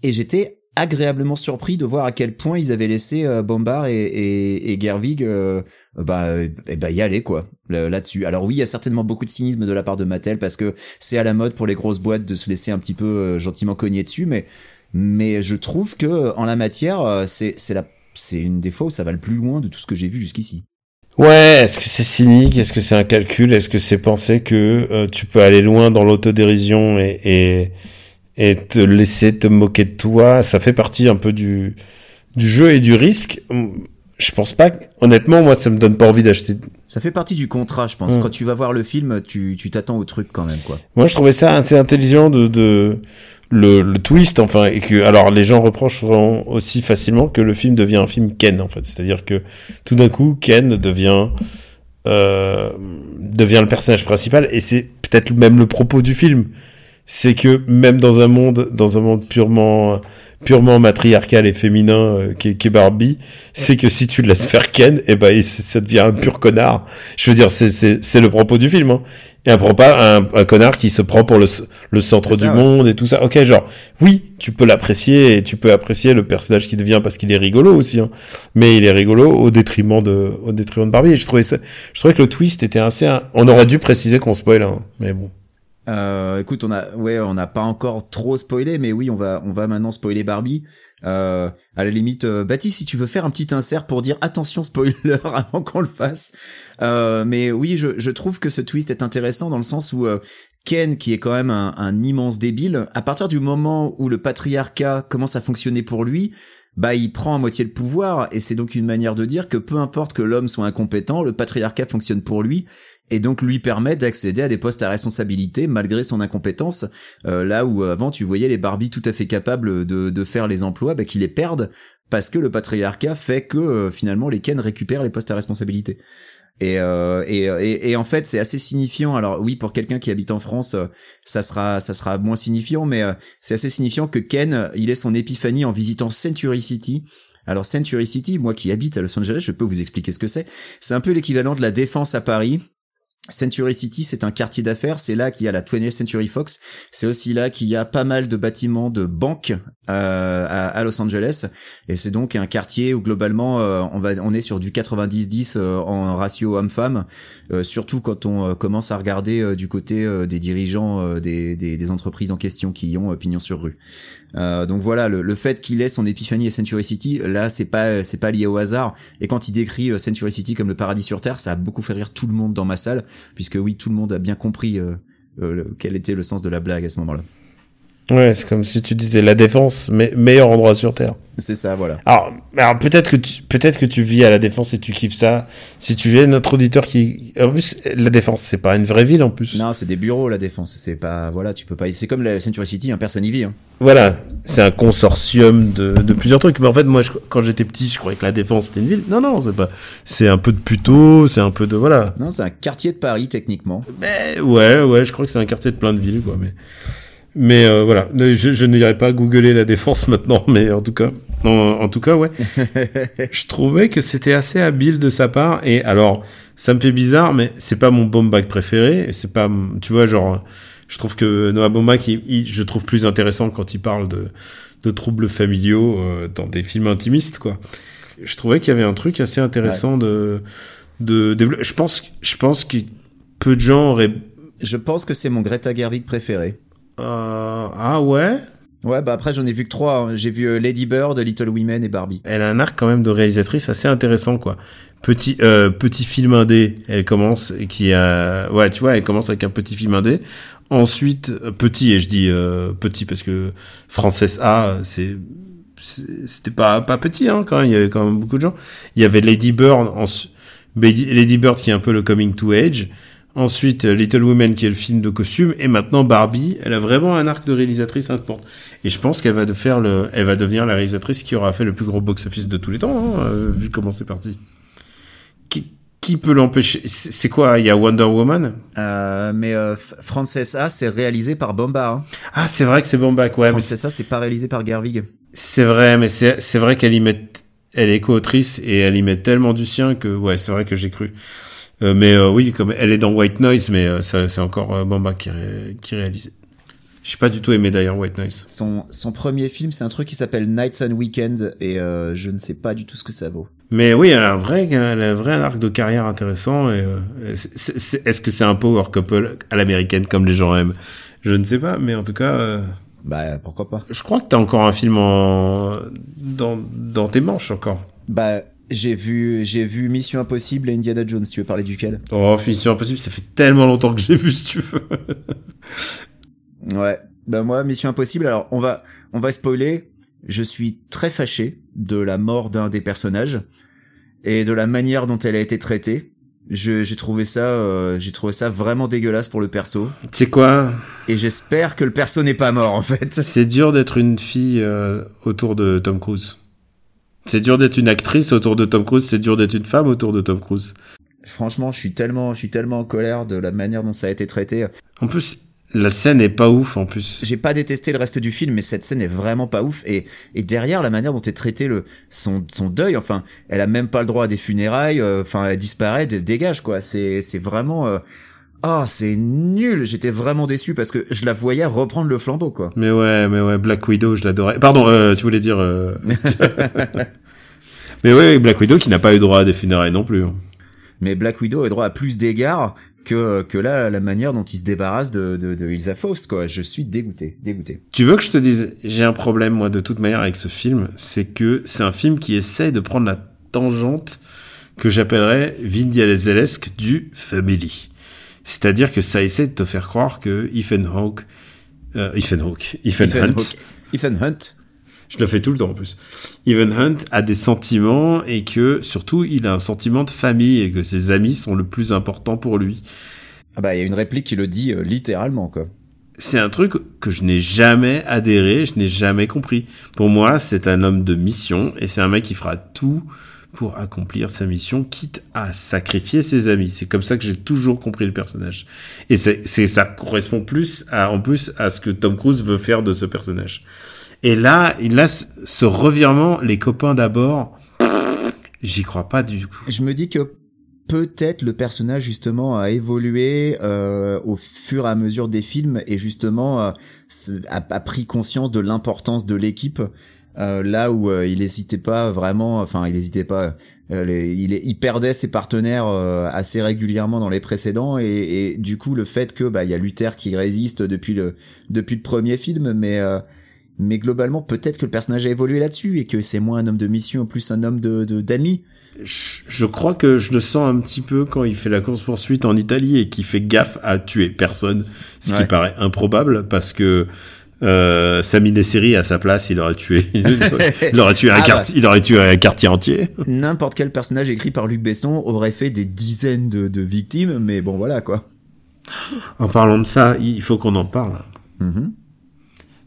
Et j'étais agréablement surpris de voir à quel point ils avaient laissé euh, Bombard et, et, et Gerwig euh, bah, et bah y aller quoi là-dessus. Alors oui, il y a certainement beaucoup de cynisme de la part de Mattel parce que c'est à la mode pour les grosses boîtes de se laisser un petit peu euh, gentiment cogner dessus, mais mais je trouve que en la matière, c'est c'est la c'est une des fois où ça va le plus loin de tout ce que j'ai vu jusqu'ici. Ouais, est-ce que c'est cynique? Est-ce que c'est un calcul? Est-ce que c'est penser que tu peux aller loin dans l'autodérision et, et et te laisser te moquer de toi, ça fait partie un peu du, du jeu et du risque. Je pense pas. Honnêtement, moi, ça me donne pas envie d'acheter. Ça fait partie du contrat, je pense. Quand tu vas voir le film, tu tu t'attends au truc quand même, quoi. Moi, je trouvais ça assez intelligent de, de le, le twist, enfin, et que alors les gens reprocheront aussi facilement que le film devient un film Ken, en fait. C'est-à-dire que tout d'un coup, Ken devient euh, devient le personnage principal, et c'est peut-être même le propos du film c'est que même dans un monde, dans un monde purement, purement matriarcal et féminin euh, qui, est, Barbie, c'est que si tu le laisses faire Ken, et eh ben ça devient un pur connard. Je veux dire, c'est c'est le propos du film. Hein. Et un, un, un connard qui se prend pour le, le centre du monde et tout ça. Ok, genre, oui, tu peux l'apprécier et tu peux apprécier le personnage qui devient parce qu'il est rigolo aussi. Hein. Mais il est rigolo au détriment de, au détriment de Barbie. Et je trouvais ça, je trouvais que le twist était assez. On aurait dû préciser qu'on spoil, hein, mais bon. Euh, écoute, on a, ouais, on n'a pas encore trop spoilé, mais oui, on va, on va maintenant spoiler Barbie. Euh, à la limite, euh, Baptiste, si tu veux faire un petit insert pour dire attention spoiler *laughs* avant qu'on le fasse. Euh, mais oui, je, je trouve que ce twist est intéressant dans le sens où euh, Ken, qui est quand même un, un immense débile, à partir du moment où le patriarcat commence à fonctionner pour lui, bah il prend à moitié le pouvoir et c'est donc une manière de dire que peu importe que l'homme soit incompétent, le patriarcat fonctionne pour lui et donc lui permet d'accéder à des postes à responsabilité malgré son incompétence. Euh, là où avant tu voyais les Barbie tout à fait capables de, de faire les emplois, bah, qui les perdent parce que le patriarcat fait que euh, finalement les Ken récupèrent les postes à responsabilité. Et, euh, et, et, en fait, c'est assez signifiant. Alors oui, pour quelqu'un qui habite en France, ça sera ça sera moins signifiant, mais c'est assez signifiant que Ken, il ait son épiphanie en visitant Century City. Alors Century City, moi qui habite à Los Angeles, je peux vous expliquer ce que c'est. C'est un peu l'équivalent de la défense à Paris, Century City, c'est un quartier d'affaires. C'est là qu'il y a la 20th Century Fox. C'est aussi là qu'il y a pas mal de bâtiments de banques euh, à, Los Angeles. Et c'est donc un quartier où globalement euh, on va, on est sur du 90-10 euh, en ratio homme-femme. surtout quand on commence à regarder du côté des dirigeants des, des, des, entreprises en question qui ont pignon sur rue. Euh, donc voilà, le, fait qu'il ait son épiphanie à Century City, là c'est pas c'est pas lié au hasard. Et quand il décrit euh, Century City comme le paradis sur terre, ça a beaucoup fait rire tout le monde dans ma salle, puisque oui, tout le monde a bien compris euh, quel était le sens de la blague à ce moment-là. Ouais, c'est comme si tu disais la défense, mais meilleur endroit sur terre. C'est ça, voilà. Alors, alors peut-être que tu, peut-être que tu vis à la défense et tu kiffes ça. Si tu es notre auditeur qui, en plus, la défense, c'est pas une vraie ville en plus. Non, c'est des bureaux la défense. C'est pas, voilà, tu peux pas. C'est comme la Century City, hein, personne n'y vit. Hein. Voilà, c'est un consortium de, de plusieurs trucs. Mais en fait, moi, quand j'étais petit, je croyais que la défense c'était une ville. Non, non, c'est pas. C'est un peu de puto, c'est un peu de voilà. Non, c'est un quartier de Paris techniquement. Mais ouais, ouais, je crois que c'est un quartier de plein de villes, quoi. Mais mais euh, voilà, je, je n'irai pas googler la défense *laughs* maintenant, mais en tout cas, en, tout cas, ouais. *laughs* je trouvais que c'était assez habile de sa part. Et alors, ça me fait bizarre, mais c'est pas mon Bombac préféré. C'est pas, tu vois, genre, je trouve que Noah Bombac, je trouve plus intéressant quand il parle de, de troubles familiaux euh, dans des films intimistes, quoi. Je trouvais qu'il y avait un truc assez intéressant de, de, de, Je pense, je pense que peu de gens auraient. Je pense que c'est mon Greta Gerwig préféré. Euh, ah ouais? Ouais, bah après j'en ai vu que trois. Hein. J'ai vu euh, Lady Bird, Little Women et Barbie. Elle a un arc quand même de réalisatrice assez intéressant quoi. Petit euh, petit film indé, elle commence qui a ouais, tu vois, elle commence avec un petit film indé. Ensuite petit et je dis petit parce que Française A, c'est c'était pas pas petit hein, quand même. Il y avait quand même beaucoup de gens. Il y avait Lady Bird, en, Lady Bird qui est un peu le coming to age. Ensuite, Little Women qui est le film de costume, et maintenant Barbie. Elle a vraiment un arc de réalisatrice important. Et je pense qu'elle va de faire le, elle va devenir la réalisatrice qui aura fait le plus gros box-office de tous les temps, hein, euh, vu comment c'est parti. Qui, qui peut l'empêcher? C'est quoi? Il y a Wonder Woman? Euh, Mais euh, A, c'est réalisé par Bomba. Hein. Ah, c'est vrai que c'est Bomba, ouais. Francesa, c'est pas réalisé par Gerwig. C'est vrai, mais c'est vrai qu'elle y met, elle est co-autrice et elle y met tellement du sien que, ouais, c'est vrai que j'ai cru. Euh, mais euh, oui, comme elle est dans White Noise, mais euh, c'est encore Bamba qui, ré, qui réalise. J'ai pas du tout aimé d'ailleurs White Noise. Son, son premier film, c'est un truc qui s'appelle Nights and Weekend et je ne sais pas du tout ce que ça vaut. Mais oui, elle a un vrai, elle a un vrai arc de carrière intéressant. Et est-ce que c'est un power couple à l'américaine comme les gens aiment? Je ne sais pas, mais en tout cas. Bah pourquoi pas. Je crois que t'as encore un film en... dans, dans tes manches encore. Bah j'ai vu, j'ai vu Mission Impossible et Indiana Jones. Tu veux parler duquel? Oh, Mission Impossible, ça fait tellement longtemps que j'ai vu, si tu veux. ouais. Ben moi, Mission Impossible. Alors, on va, on va spoiler. Je suis très fâché de la mort d'un des personnages et de la manière dont elle a été traitée. j'ai trouvé ça, euh, j'ai trouvé ça vraiment dégueulasse pour le perso. Tu sais quoi? Et j'espère que le perso n'est pas mort en fait. C'est dur d'être une fille euh, autour de Tom Cruise. C'est dur d'être une actrice autour de Tom Cruise, c'est dur d'être une femme autour de Tom Cruise. Franchement, je suis tellement, je suis tellement en colère de la manière dont ça a été traité. En plus, la scène est pas ouf en plus. J'ai pas détesté le reste du film, mais cette scène est vraiment pas ouf. Et, et derrière la manière dont est traité le son, son deuil, enfin, elle a même pas le droit à des funérailles. Euh, enfin, elle disparaît, dégage quoi. C'est c'est vraiment. Euh, ah, c'est nul. J'étais vraiment déçu parce que je la voyais reprendre le flambeau, quoi. Mais ouais, mais ouais, Black Widow, je l'adorais. Pardon, euh, tu voulais dire. Euh, *laughs* mais ouais, Black Widow qui n'a pas eu droit à des funérailles non plus. Hein. Mais Black Widow a eu droit à plus d'égards que que là la manière dont il se débarrasse de de, de Ilsa Faust, quoi. Je suis dégoûté, dégoûté. Tu veux que je te dise, j'ai un problème moi de toute manière avec ce film, c'est que c'est un film qui essaie de prendre la tangente que j'appellerais Vin Dieselesque du Family. C'est-à-dire que ça essaie de te faire croire que Ethan Hawke, euh, Ethan Hawke, Ethan, Hunt, Ethan Hunt, je le fais tout le temps en plus. Ethan Hunt a des sentiments et que surtout il a un sentiment de famille et que ses amis sont le plus important pour lui. Ah bah il y a une réplique qui le dit euh, littéralement quoi. C'est un truc que je n'ai jamais adhéré, je n'ai jamais compris. Pour moi, c'est un homme de mission et c'est un mec qui fera tout pour accomplir sa mission, quitte à sacrifier ses amis. C'est comme ça que j'ai toujours compris le personnage. Et c'est, ça correspond plus à, en plus à ce que Tom Cruise veut faire de ce personnage. Et là, il a ce revirement, les copains d'abord, j'y crois pas du coup. Je me dis que peut-être le personnage justement a évolué euh, au fur et à mesure des films et justement euh, a, pris conscience de l'importance de l'équipe euh, là où euh, il hésitait pas vraiment, enfin il hésitait pas, euh, il, il, perdait ses partenaires assez régulièrement dans les précédents et, et, du coup le fait que bah il y a Luther qui résiste depuis le depuis le premier film, mais mais globalement peut-être que le personnage a évolué là-dessus et que c'est moins un homme de mission plus un homme de d'amis. Je, crois que je le sens un petit peu quand il fait la course poursuite en Italie et qu'il fait gaffe à tuer personne, ce qui paraît improbable parce que euh, Sami Nesseri à sa place, il aurait tué, *laughs* *laughs* il aurait tué un ah quartier, bah. il aurait tué un quartier entier. N'importe quel personnage écrit par Luc Besson aurait fait des dizaines de, victimes, mais bon voilà quoi. En parlant de ça, il faut qu'on en parle. Mm-hmm.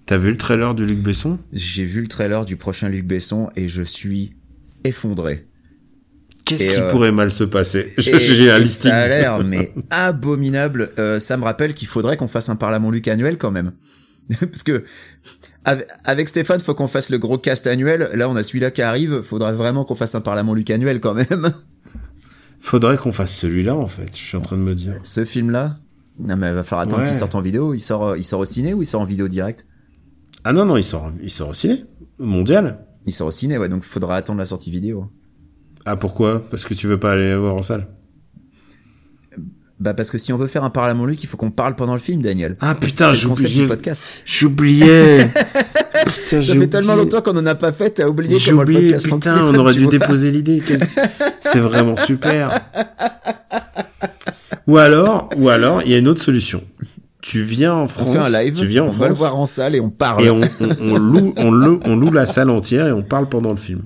T'as vu le trailer de Luc Besson? J'ai vu le trailer du prochain Luc Besson et je suis effondré. Qu'est-ce qui euh, pourrait mal se passer? *laughs* J'ai un Ça a l'air mais abominable. Euh, ça me rappelle qu'il faudrait qu'on fasse un Parlement Luc annuel quand même. *laughs* Parce que avec Stéphane, faut qu'on fasse le gros cast annuel. Là, on a celui-là qui arrive. Faudrait vraiment qu'on fasse un Parlement Luc annuel quand même. *laughs* Faudrait qu'on fasse celui-là en fait. Je suis en train de me dire. Ce film-là? Non mais il va falloir attendre qu'il sorte en vidéo. Il sort, il sort au ciné ou il sort en vidéo direct? Ah non non, il sort, il sort au ciné mondial. Il sort au ciné, ouais. Donc faudra attendre la sortie vidéo. Ah pourquoi? Parce que tu veux pas aller voir en salle bah parce que si on veut faire un Parlement Luc, il faut qu'on parle pendant le film, Daniel. Ah putain, j'oubliais. podcast. J'oubliais. *laughs* ça fait tellement longtemps qu'on en a pas fait, t'as oublié comment le podcast putain, on aurait dû déposer l'idée. C'est vraiment super. ou alors, ou alors, il y a une autre solution. tu viens en France, on fait un live, tu viens en on France, va le voir en salle et on parle. et on, on- on loue, on, loue, on loue la salle entière et on parle pendant le film.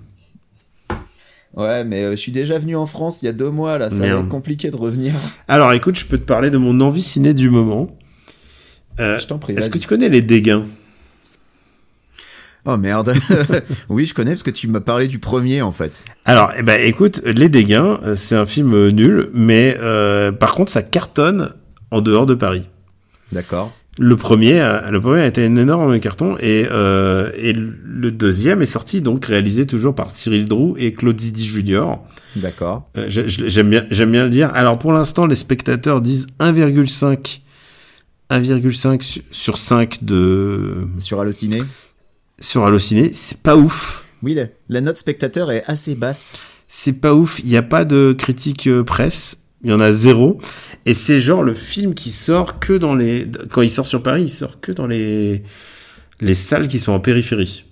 Ouais, mais euh, je suis déjà venu en France il y a deux mois là, ça va être compliqué de revenir. Alors écoute, je peux te parler de mon envie ciné du moment. Euh, Je t'en prie. Est-ce que tu connais les dégâts? Oh merde. *laughs* oui, je connais parce que tu m'as parlé du premier en fait. Alors, eh ben, écoute, Les Dégâts, euh, c'est un film nul, mais euh, par contre, ça cartonne en dehors de Paris. D'accord. Le premier, a- le premier a été un énorme carton et, euh, et le deuxième est sorti donc réalisé toujours par Cyril Drou et Claude Zidi Junior. D'accord. Euh, j'aime bien, j'aime bien le dire. Alors pour l'instant, les spectateurs disent 1,5 1,5 su- sur 5 de Sur Allociné. sur Allociné, c'est pas ouf. Oui, la, la note spectateur est assez basse. C'est pas ouf, il n'y a pas de critique euh, presse, il y en a zéro. Et c'est genre le film qui sort que dans les... Quand il sort sur Paris, il sort que dans les, les salles qui sont en périphérie.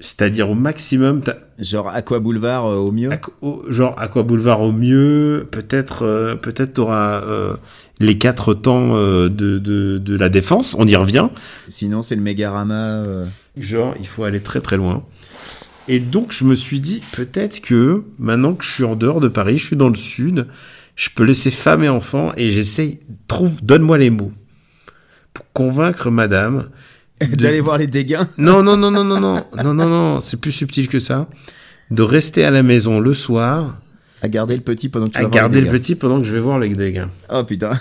C'est-à-dire au maximum, Genre Aqua Boulevard euh, au mieux. Aqu- au- genre Aqua Boulevard au mieux, peut-être euh, peut-être t'auras euh, les quatre temps euh, de, de, de la défense, on y revient. Sinon, c'est le Mégarama. Genre, il faut aller très très loin. Et donc, je me suis dit, peut-être que maintenant que je suis en dehors de Paris, je suis dans le sud, je peux laisser femme et enfants et j'essaye, trouve, donne-moi les mots pour convaincre madame. *laughs* de- D'aller voir les dégâts. *laughs* Non, non, non, non, non, non, non, non, non, c'est plus subtil que ça. De rester à la maison le soir, À garder le petit pendant que tu à vas voir garder les le petit pendant que je vais voir les dégâts. Oh putain.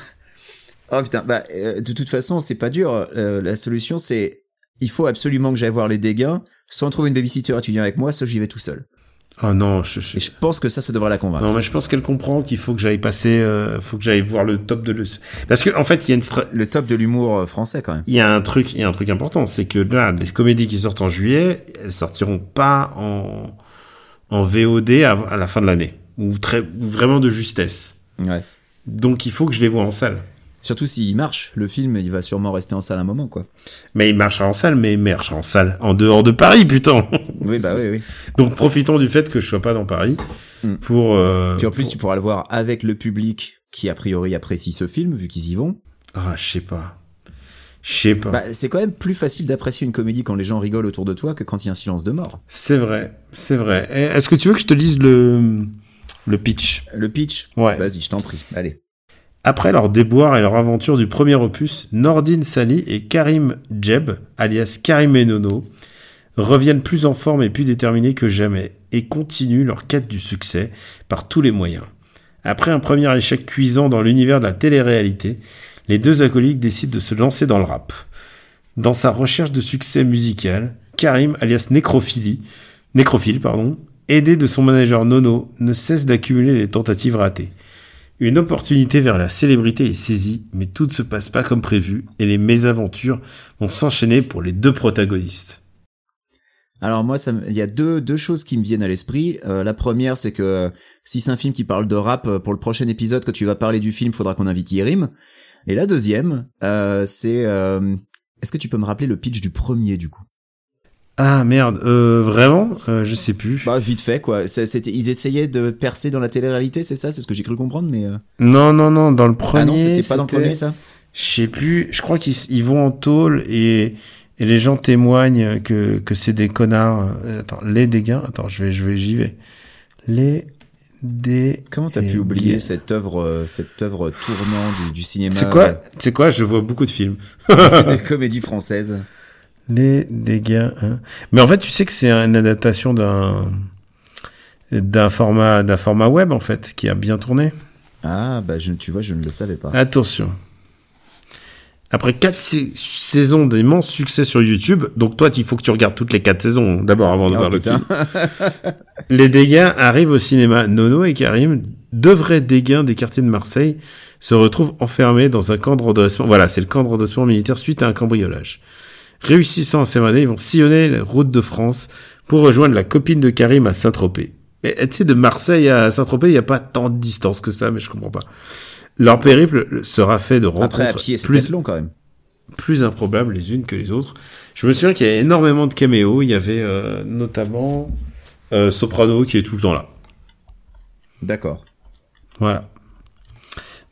Oh putain. Bah, euh, de toute façon, c'est pas dur. Euh, la solution, c'est il faut absolument que j'aille voir les dégâts. Soit on trouve une babysitter viens avec moi, soit j'y vais tout seul. Oh non, je, je- Et je pense que ça, ça devrait la convaincre. non, mais je pense qu'elle comprend qu'il faut que j'aille passer, euh, faut que j'aille voir le top de le. Parce que en fait, il y a une, stra- Le top de l'humour euh, français quand même. Il y a un truc, il y a un truc important, c'est que là, les comédies qui sortent en juillet, elles sortiront pas en, en VOD à, à la fin de l'année. Ou très, ou vraiment de justesse. Ouais. Donc il faut que je les vois en salle. Surtout s'il marche, le film, il va sûrement rester en salle un moment, quoi. Mais il marchera en salle, mais il marchera en salle en dehors de Paris, putain. *laughs* Oui, bah oui, oui. Donc profitons du fait que je sois pas dans Paris Mm. pour. euh, Puis en plus, pour- tu pourras le voir avec le public qui, a priori, apprécie ce film, vu qu'ils y vont. Ah, je sais pas. Je sais pas. Bah, c'est quand même plus facile d'apprécier une comédie quand les gens rigolent autour de toi que quand il y a un silence de mort. C'est vrai, c'est vrai. Eh, Est-ce que tu veux que je te lise le le pitch? Le pitch? Ouais. Vas-y, je t'en prie. Allez. Après leur déboire et leur aventure du premier opus, Nordine Sali et Karim Jeb, alias Karim et Nono, reviennent plus en forme et plus déterminés que jamais et continuent leur quête du succès par tous les moyens. Après un premier échec cuisant dans l'univers de la télé-réalité, les deux acolytes décident de se lancer dans le rap. Dans sa recherche de succès musical, Karim, alias Nécrophilie, Nécrophile, pardon, aidé de son manager Nono, ne cesse d'accumuler les tentatives ratées. Une opportunité vers la célébrité est saisie, mais tout ne se passe pas comme prévu et les mésaventures vont s'enchaîner pour les deux protagonistes. Alors moi, il y a deux, deux choses qui me viennent à l'esprit. Euh, la première, c'est que euh, si c'est un film qui parle de rap, euh, pour le prochain épisode, quand tu vas parler du film, faudra qu'on invite Yerim. Et la deuxième, c'est... Est-ce que tu peux me rappeler le pitch du premier, du coup? Ah merde, euh, vraiment? Euh, Je sais plus. Bah, vite fait, quoi. C'était, ils essayaient de percer dans la télé-réalité, c'est ça? C'est ce que j'ai cru comprendre, mais... euh, Non, non, non, dans le premier. ah non, c'était pas dans le premier, ça? Je sais plus, je crois qu'ils ils vont en tôle et, et les gens témoignent que, que c'est des connards. Euh, Attends, les dégâts? Attends, je vais, je vais, j'y vais. Les dégâts. Comment t'as pu oublier cette œuvre, euh, cette œuvre tournant du, du cinéma? C'est quoi C'est quoi? Je vois beaucoup de films. *laughs* des *laughs* comédies françaises. Les dégâts. hein. Mais en fait, tu sais que c'est une adaptation d'un d'un format d'un format web en fait qui a bien tourné. Ah, bah, je, tu vois, je ne le savais pas. Attention. Après quatre sa- saisons d'immenses succès sur YouTube, donc toi, il faut que tu regardes toutes les quatre saisons hein, d'abord avant de Oh, voir le putain. film. Les dégâts arrivent au cinéma. Nono et Karim, deux vrais dégâts des quartiers de Marseille, se retrouvent enfermés dans un camp de redressement. Voilà, c'est le camp de redressement militaire suite à un cambriolage. Réussissant à s'évader, ils vont sillonner la route de France pour rejoindre la copine de Karim à Saint-Tropez. Mais tu sais, de Marseille à Saint-Tropez, il n'y a pas tant de distance que ça, mais je comprends pas. Leur périple sera fait de rencontres Après, à pied, c'est plus, long quand même. plus improbables les unes que les autres. Je me souviens qu'il y a énormément de caméos. Il y avait euh, notamment euh, Soprano qui est tout le temps là. D'accord. Voilà.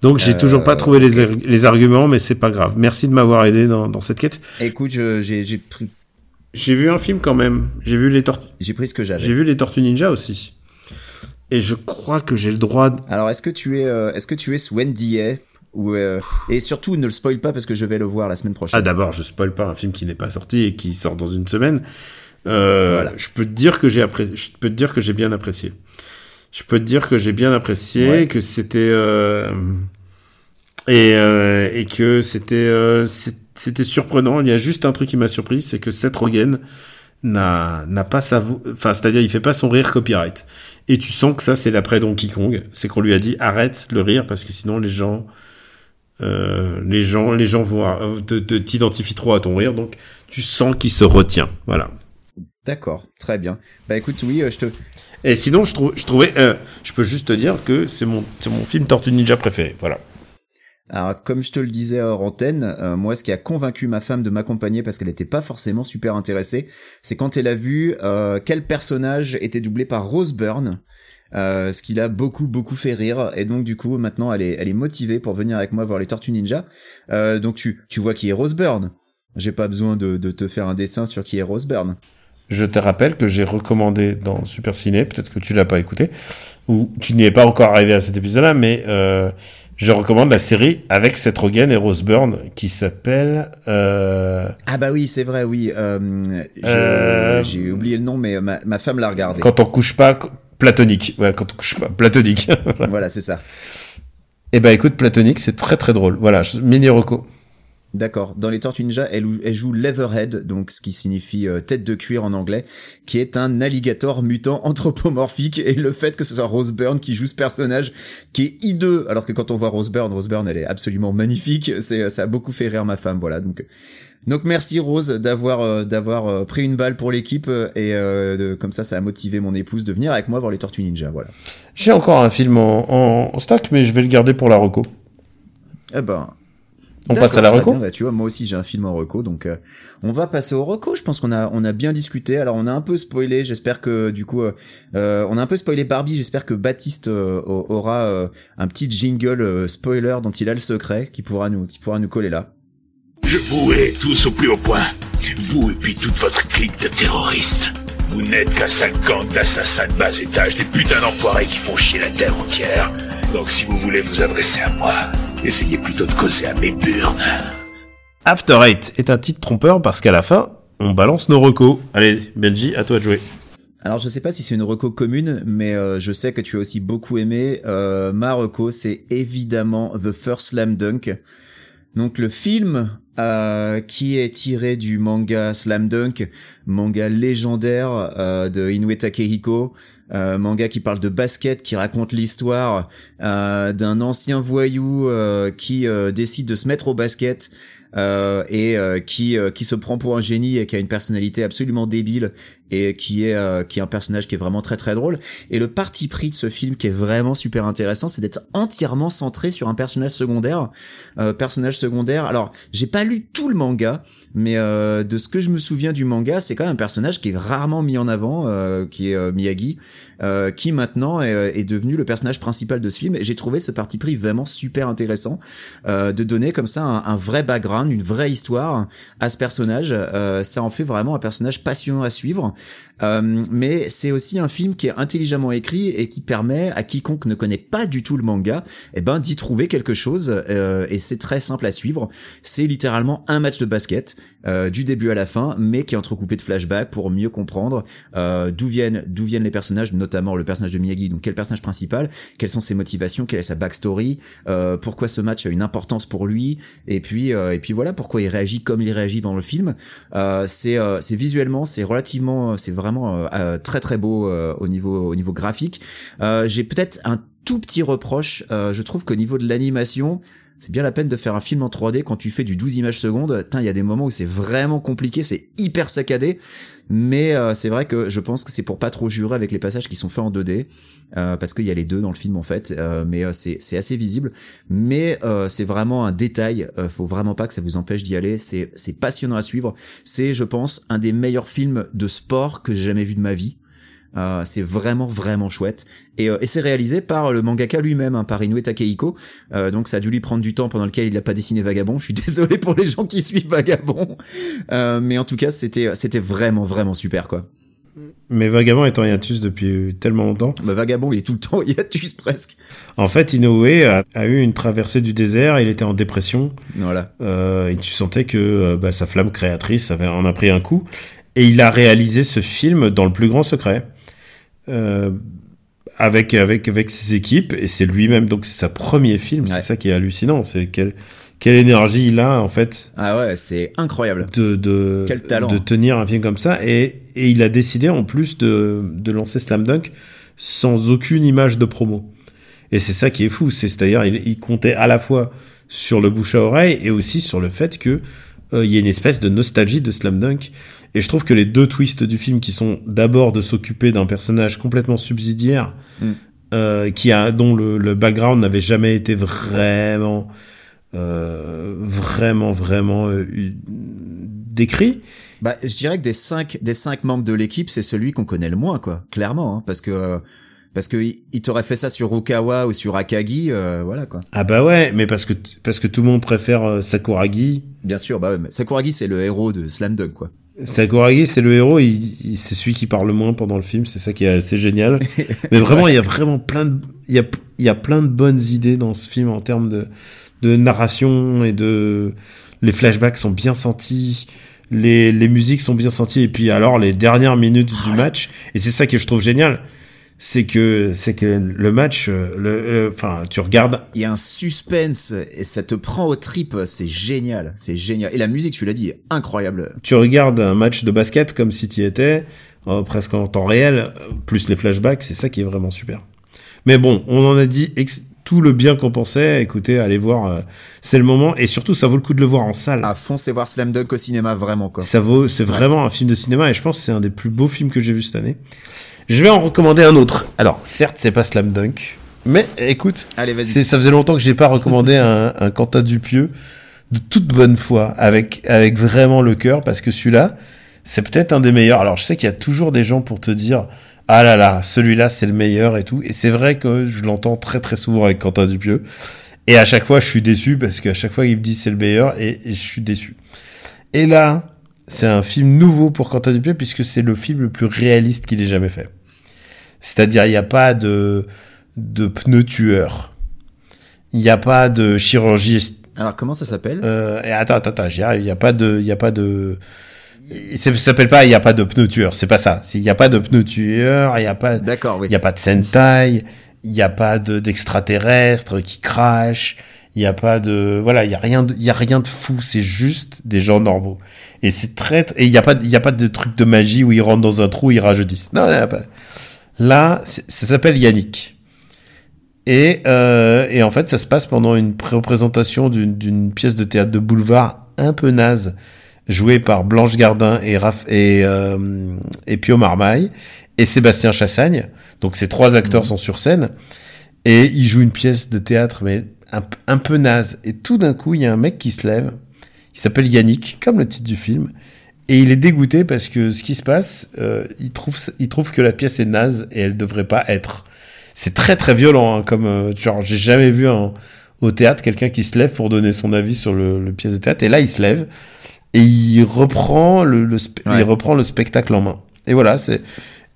Donc j'ai toujours pas trouvé les, les arguments, mais c'est pas grave. Merci de m'avoir aidé dans, dans cette quête. Écoute, j'ai pris. J'ai vu un film quand même. J'ai vu les tortues. J'ai pris ce que j'avais. J'ai vu les Tortues Ninja aussi. Et je crois que j'ai le droit. De... Alors est-ce que tu es, est-ce que tu es Wendy ou et surtout ne le spoil pas parce que je vais le voir la semaine prochaine. Ah d'abord, je spoil pas un film qui n'est pas sorti et qui sort dans une semaine. Euh, Je peux te dire que j'ai. Je peux te dire que j'ai bien apprécié. Je peux te dire que j'ai bien apprécié, que c'était euh, et, euh, et que c'était euh, c'était surprenant. Il y a juste un truc qui m'a surpris, c'est que Seth Rogen n'a n'a pas sa enfin c'est-à-dire il fait pas son rire copyright. Et tu sens que ça c'est l'après Donkey Kong, c'est qu'on lui a dit arrête le rire parce que sinon les gens les gens les gens vont t'identifient trop à ton rire donc tu sens qu'il se retient. Voilà. D'accord, très bien. Bah écoute, oui, je te et sinon, je, je trouvais, euh, je peux juste te dire que c'est mon, mon film Tortue Ninja préféré. Voilà. Alors, comme je te le disais hors antenne, euh, moi, ce qui a convaincu ma femme de m'accompagner parce qu'elle n'était pas forcément super intéressée, c'est quand elle a vu euh, quel personnage était doublé par Rose Byrne. Euh, ce qui l'a beaucoup beaucoup fait rire et donc du coup maintenant elle est elle est motivée pour venir avec moi voir les Tortues Ninja. Euh, donc tu tu vois qui est Rose Byrne. J'ai pas besoin de, de te faire un dessin sur qui est Rose Byrne. Je te rappelle que j'ai recommandé dans Super Ciné, peut-être que tu l'as pas écouté, ou tu n'y es pas encore arrivé à cet épisode-là, mais euh, je recommande la série avec Seth Rogen et Rose Byrne qui s'appelle. Euh... Ah bah oui, c'est vrai, oui. Euh, euh j'ai oublié le nom, mais ma, ma femme l'a regardé. Quand on couche pas, platonique. Ouais, quand on couche pas, platonique. *laughs* voilà, c'est ça. Eh ben écoute, platonique, c'est très très drôle. Voilà, mini reco. D'accord. Dans les Tortues Ninja, elle, joue Leatherhead, donc ce qui signifie euh, tête de cuir en anglais, qui est un alligator mutant *laughs* anthropomorphique. Et le fait que ce soit Rose Byrne qui joue ce personnage, qui est hideux, alors que quand on voit Rose Byrne, Rose Byrne, elle est absolument magnifique. C'est, ça a beaucoup fait rire ma femme, voilà. Donc, donc merci Rose d'avoir euh, d'avoir euh, pris une balle pour l'équipe et comme ça, ça a motivé mon épouse de venir avec moi voir les Tortues Ninja, voilà. J'ai encore un film en, en stack, mais je vais le garder pour la reco. Eh ben, on passe à la reco. Bah, tu vois, moi aussi j'ai un film en reco, donc euh, on va passer au reco. Je pense qu'on a on a bien discuté. Alors on a un peu spoilé. J'espère que du coup euh, euh on a un peu spoilé Barbie. J'espère que Baptiste euh, aura un petit jingle spoiler dont il a le secret qui pourra nous qui pourra nous coller là. Je vous hais tous au plus haut point. Vous et puis toute votre clique de terroristes. Vous n'êtes qu'un sale gang d'assassins de bas étage, des putains d'enfoirés qui font chier la terre entière. Donc si vous voulez vous adresser à moi, essayez plutôt de causer à mes burnes. After Eight est un titre trompeur parce qu'à la fin, on balance nos recos. Allez, Benji, à toi de jouer. Alors je sais pas si c'est une reco commune, mais euh, je sais que tu as aussi beaucoup aimé. Euh, ma reco, c'est évidemment The First Slam Dunk. Donc le film euh, qui est tiré du manga Slam Dunk, manga légendaire euh, de Inoue Takehiko, euh, manga qui parle de basket, qui raconte l'histoire euh, d'un ancien voyou euh, qui décide de se mettre au basket et qui qui se prend pour un génie et qui a une personnalité absolument débile et qui est qui est un personnage qui est vraiment très très drôle. Et le parti pris de ce film qui est vraiment super intéressant c'est d'être entièrement centré sur un personnage secondaire. Personnage secondaire. Alors j'ai pas lu tout le manga mais euh, de ce que je me souviens du manga, c'est quand même un personnage qui est rarement mis en avant, euh, qui est euh, Miyagi, qui maintenant est, devenu le personnage principal de ce film. Et j'ai trouvé ce parti pris vraiment super intéressant de donner comme ça un, un, vrai background, une vraie histoire à ce personnage. ça en fait vraiment un personnage passionnant à suivre. Euh, mais c'est aussi un film qui est intelligemment écrit et qui permet à quiconque ne connaît pas du tout le manga, eh ben d'y trouver quelque chose. Euh, et c'est très simple à suivre. C'est littéralement un match de basket euh, du début à la fin, mais qui est entrecoupé de flashbacks pour mieux comprendre d'où viennent d'où viennent les personnages, notamment le personnage de Miyagi. Donc quel personnage principal, quelles sont ses motivations, quelle est sa backstory, pourquoi ce match a une importance pour lui, et puis et puis voilà pourquoi il réagit comme il réagit dans le film. c'est c'est visuellement c'est relativement c'est vraiment euh, euh, très très beau euh, au niveau au niveau graphique. J'ai peut-être un tout petit reproche. je trouve qu'au niveau de l'animation, c'est bien la peine de faire un film en 3D quand tu fais du 12 images secondes. Il y a des moments où c'est vraiment compliqué, c'est hyper saccadé. Mais c'est vrai que je pense que c'est pour pas trop jurer avec les passages qui sont faits en 2D. parce qu'il y a les deux dans le film en fait. mais c'est assez visible. Mais c'est vraiment un détail. faut vraiment pas que ça vous empêche d'y aller. C'est passionnant à suivre. C'est, je pense, un des meilleurs films de sport que j'ai jamais vu de ma vie. Euh, c'est vraiment vraiment chouette et, euh, et c'est réalisé par le mangaka lui-même, hein, par Inoue Takehiko. Euh, donc ça a dû lui prendre du temps pendant lequel il n'a pas dessiné Vagabond. Je suis *laughs* désolé pour les gens qui suivent Vagabond, euh, mais en tout cas c'était c'était vraiment vraiment super quoi. Mais Vagabond est en hiatus depuis tellement longtemps. Bah, Vagabond il est tout le temps hiatus presque. En fait, Inoue a, a eu une traversée du désert, il était en dépression. Voilà. Euh, et tu sentais que euh, bah, sa flamme créatrice avait, en a pris un coup. Et il a réalisé ce film dans le plus grand secret. Euh, avec, avec, avec ses équipes. Et c'est lui-même, donc c'est sa premier film. Ouais. C'est ça qui est hallucinant. C'est quelle, quelle énergie il a, en fait, Ah ouais, c'est incroyable. de, de, Quel talent. de tenir un film comme ça. Et, et il a décidé, en plus, de, de lancer Slam Dunk sans aucune image de promo. Et c'est ça qui est fou. C'est, c'est-à-dire, il, il comptait à la fois sur le bouche à oreille et aussi sur le fait que euh, il y a une espèce de nostalgie de Slam Dunk. Et je trouve que les deux twists du film, qui sont d'abord de s'occuper d'un personnage complètement subsidiaire, Mm. euh, qui a, dont le, le background n'avait jamais été vraiment, euh, vraiment, vraiment euh, eu- décrit. Bah, je dirais que des cinq, des cinq membres de l'équipe, c'est celui qu'on connaît le moins, quoi. Clairement, hein, parce que parce que il il t'aurait fait ça sur Okawa ou sur Akagi, euh, voilà quoi. Ah bah ouais, mais parce que parce que tout le monde préfère euh, Sakuragi. Bien sûr, bah ouais, mais Sakuragi c'est le héros de Slam Dunk, quoi. Sakuragi, c'est le héros, il, il- c'est celui qui parle le moins pendant le film, c'est ça qui est assez génial. *laughs* Mais vraiment, il y a vraiment plein de, il y a, il y a plein de bonnes idées dans ce film en termes de, de narration et de, les flashbacks sont bien sentis, les, les musiques sont bien senties, et puis alors les dernières minutes du match, et c'est ça que je trouve génial, c'est que, c'est que le match, euh, le, enfin, tu regardes Il y a un suspense et ça te prend aux tripes, c'est génial, c'est génial. Et la musique, tu l'as dit, incroyable. tu regardes un match de basket comme si tu y étais, euh, presque en temps réel, plus les flashbacks, c'est ça qui est vraiment super. Mais bon, on en a dit tout le bien qu'on pensait. Écoutez, allez voir, euh, c'est le moment, et surtout, ça vaut le coup de le voir en salle. À fond, c'est voir Slam Dunk au cinéma, vraiment quoi. Ça vaut, c'est vraiment un film de cinéma, et je pense que c'est un des plus beaux films que j'ai vu cette année. Je vais en recommander un autre. Alors, certes, c'est pas Slam Dunk, mais écoute, Allez, ça faisait longtemps que j'ai pas recommandé un, un Quentin Dupieux de toute bonne foi, avec, avec vraiment le cœur, parce que celui-là, c'est peut-être un des meilleurs. Alors, je sais qu'il y a toujours des gens pour te dire, ah là là, celui-là, c'est le meilleur et tout. Et c'est vrai que je l'entends très très souvent avec Quentin Dupieux. Et à chaque fois, je suis déçu, parce qu'à chaque fois, il me dit c'est le meilleur, et, et je suis déçu. Et là, c'est un film nouveau pour Quentin Dupieux, puisque c'est le film le plus réaliste qu'il ait jamais fait. C'est-à-dire, il n'y a pas de, de pneus tueurs. Il n'y a pas de chirurgie. Alors comment ça s'appelle Euh, attends, attends, attends, j'y arrive. Il n'y a pas de, il y a pas de. Ça s'appelle pas. Il n'y a pas de pneus tueurs. C'est pas ça. Il n'y a pas de pneus tueurs. Il n'y a pas. D'accord, oui. Il n'y a pas de Sentai. Il n'y a pas de d'extraterrestres qui crachent. Il n'y a pas de. Voilà. Il y a rien. de- Il y a rien de fou. C'est juste des gens normaux. Et c'est très. Et il n'y a pas. Il y a pas de truc de magie où ils rentrent dans un trou, ils rajeunissent. Non, il y a pas. Là, ça s'appelle Yannick. Et, euh, et en fait, ça se passe pendant une représentation d'une pièce de théâtre de boulevard un peu naze, jouée par Blanche Gardin et, Raph, et, euh, et Pio Marmaille et Sébastien Chassagne. Donc ces trois acteurs sont sur scène et ils jouent une pièce de théâtre mais un, un peu naze. Et tout d'un coup, il y a un mec qui se lève, il s'appelle Yannick, comme le titre du film, et il est dégoûté parce que ce qui se passe, euh, il, trouve, il trouve que la pièce est naze et elle devrait pas être. C'est très très violent, hein, comme euh, genre j'ai jamais vu un, au théâtre quelqu'un qui se lève pour donner son avis sur le, le pièce de théâtre. Et là, il se lève et il reprend le, le Ouais. il reprend le spectacle en main. Et voilà, c'est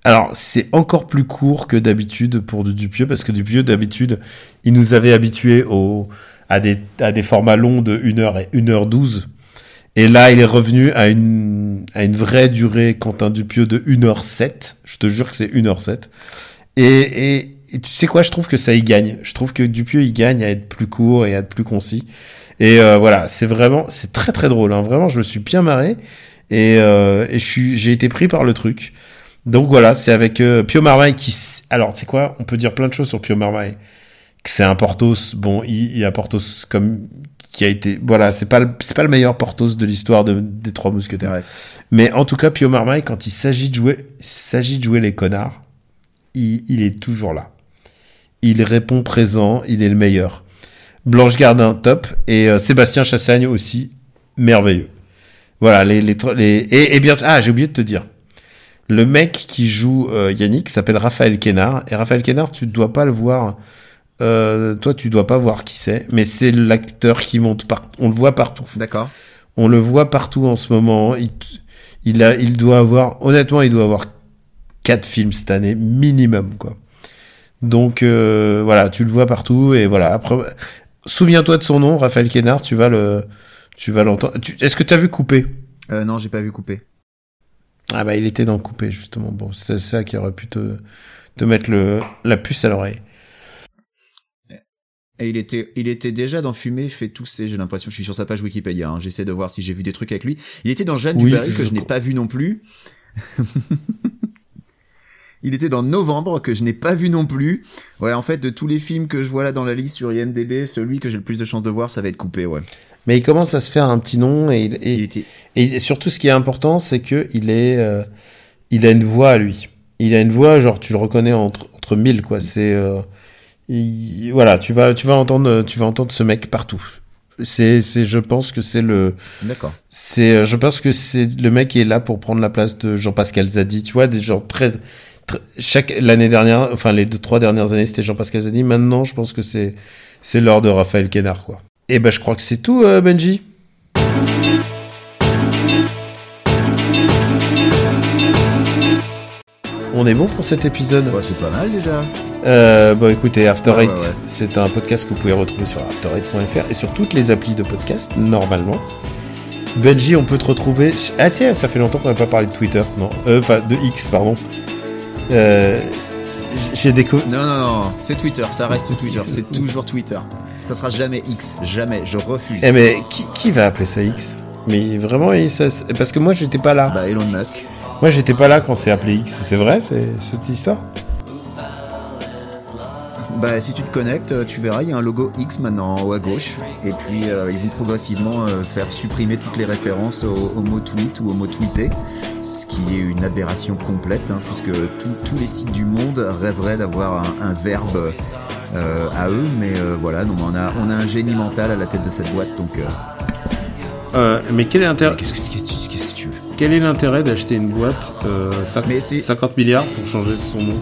alors c'est encore plus court que d'habitude pour du Dupieux parce que Dupieux d'habitude il nous avait habitués au à des à des formats longs de 1 heure et 1 heure 12 et là, il est revenu à une, à une vraie durée Quentin Dupieux de 1h07. Je te jure que c'est 1h07. Et, et, tu sais quoi, je trouve que ça y gagne. Je trouve que Dupieux, il gagne à être plus court et à être plus concis. Et euh, voilà, c'est vraiment, c'est très très drôle. Hein. Vraiment, je me suis bien marré. Et, euh, et j'ai été pris par le truc. Donc voilà, c'est avec euh, Pio Marmaille qui... Alors, c'est quoi? On peut dire plein de choses sur Pio Marmaille. C'est un Portos, bon, il, il a Portos comme qui a été voilà c'est pas c'est pas le meilleur Portos de l'histoire de, des trois mousquetaires Ouais. mais en tout cas Pio Marmaille quand il s'agit de jouer il s'agit de jouer les connards il, il est toujours là il répond présent il est le meilleur Blanche Gardin top et euh, Sébastien Chassagne aussi merveilleux voilà les les, tro- les et, et bien ah j'ai oublié de te dire Le mec qui joue euh, Yannick s'appelle Raphaël Kénard. Et Raphaël Kénard, tu ne dois pas le voir. Euh, toi, tu dois pas voir qui c'est. Mais c'est l'acteur qui monte partout. On le voit partout. D'accord. On le voit partout en ce moment. Il, il, a, il doit avoir, honnêtement, il doit avoir quatre films cette année, minimum, quoi. Donc, euh, voilà, tu le vois partout. Et voilà. Après, souviens-toi de son nom, Raphaël Kénard. Tu vas le, tu vas l'entendre. Est-ce que tu as vu Coupé Euh, non, j'ai pas vu couper. Ah bah il était dans Coupé justement. Bon, c'est ça qui aurait pu te, te mettre le, la puce à l'oreille. Et il était, il était déjà dans Fumé, fait tousser, j'ai l'impression. Je suis sur sa page Wikipédia. hein. J'essaie de voir si j'ai vu des trucs avec lui. Il était dans Jeanne Oui, du Barry que je n'ai pas vu non plus. il était dans Novembre que je n'ai pas vu non plus. Ouais, en fait, de tous les films que je vois là dans la liste sur IMDb, celui que j'ai le plus de chances de voir, ça va être coupé, ouais. Mais il commence à se faire un petit nom et, il- Il et, était, et surtout ce qui est important c'est que il est, euh, il a une voix à lui. Il a une voix genre tu le reconnais entre entre mille quoi. C'est euh, il- voilà tu vas tu vas entendre tu vas entendre ce mec partout. C'est c'est je pense que c'est le d'accord. C'est, je pense que c'est le mec qui est là pour prendre la place de Jean-Pascal Zadi. Tu vois, des gens très, très- chaque l'année dernière, enfin les deux trois dernières années, c'était Jean-Pascal Zadi. Maintenant, je pense que c'est c'est l'heure de Raphaël Kénard, quoi. Et ben, je crois que c'est tout, euh, Benji. On est bon pour cet épisode? Ouais, c'est pas mal déjà. Euh, bon, écoutez, After Eight, ouais, ouais. c'est un podcast que vous pouvez retrouver sur after8.fr et sur toutes les applis de podcast, normalement. Benji, on peut te retrouver. Ah, tiens, ça fait longtemps qu'on n'a pas parlé de Twitter, non Euh, Enfin, de X, pardon. Euh, J'ai découvert. Non, non, non, c'est Twitter, ça reste Twitter, c'est toujours Twitter. Ça sera jamais X, jamais, je refuse. Eh, mais qui, qui va appeler ça X? Mais vraiment, ça- parce que moi, j'étais pas là. Bah, Elon Musk. Moi, j'étais pas là quand c'est appelé X. C'est vrai, c'est cette histoire? Bah, si tu te connectes, euh, tu verras, il y a un logo X maintenant en haut à gauche. Et puis, euh, ils vont progressivement euh, faire supprimer toutes les références au, au mot tweet ou au mot tweeté. Ce qui est une aberration complète, hein, puisque tout- tous les sites du monde rêveraient d'avoir un, un verbe euh, à eux. Mais voilà, on a, on a un génie mental à la tête de cette boîte. Donc, Mais quel est l'intérêt qu'est-ce que, tu- qu'est-ce que tu veux? Quel est l'intérêt d'acheter une boîte euh, cinq- Mais c'est- 50 milliards pour changer son nom?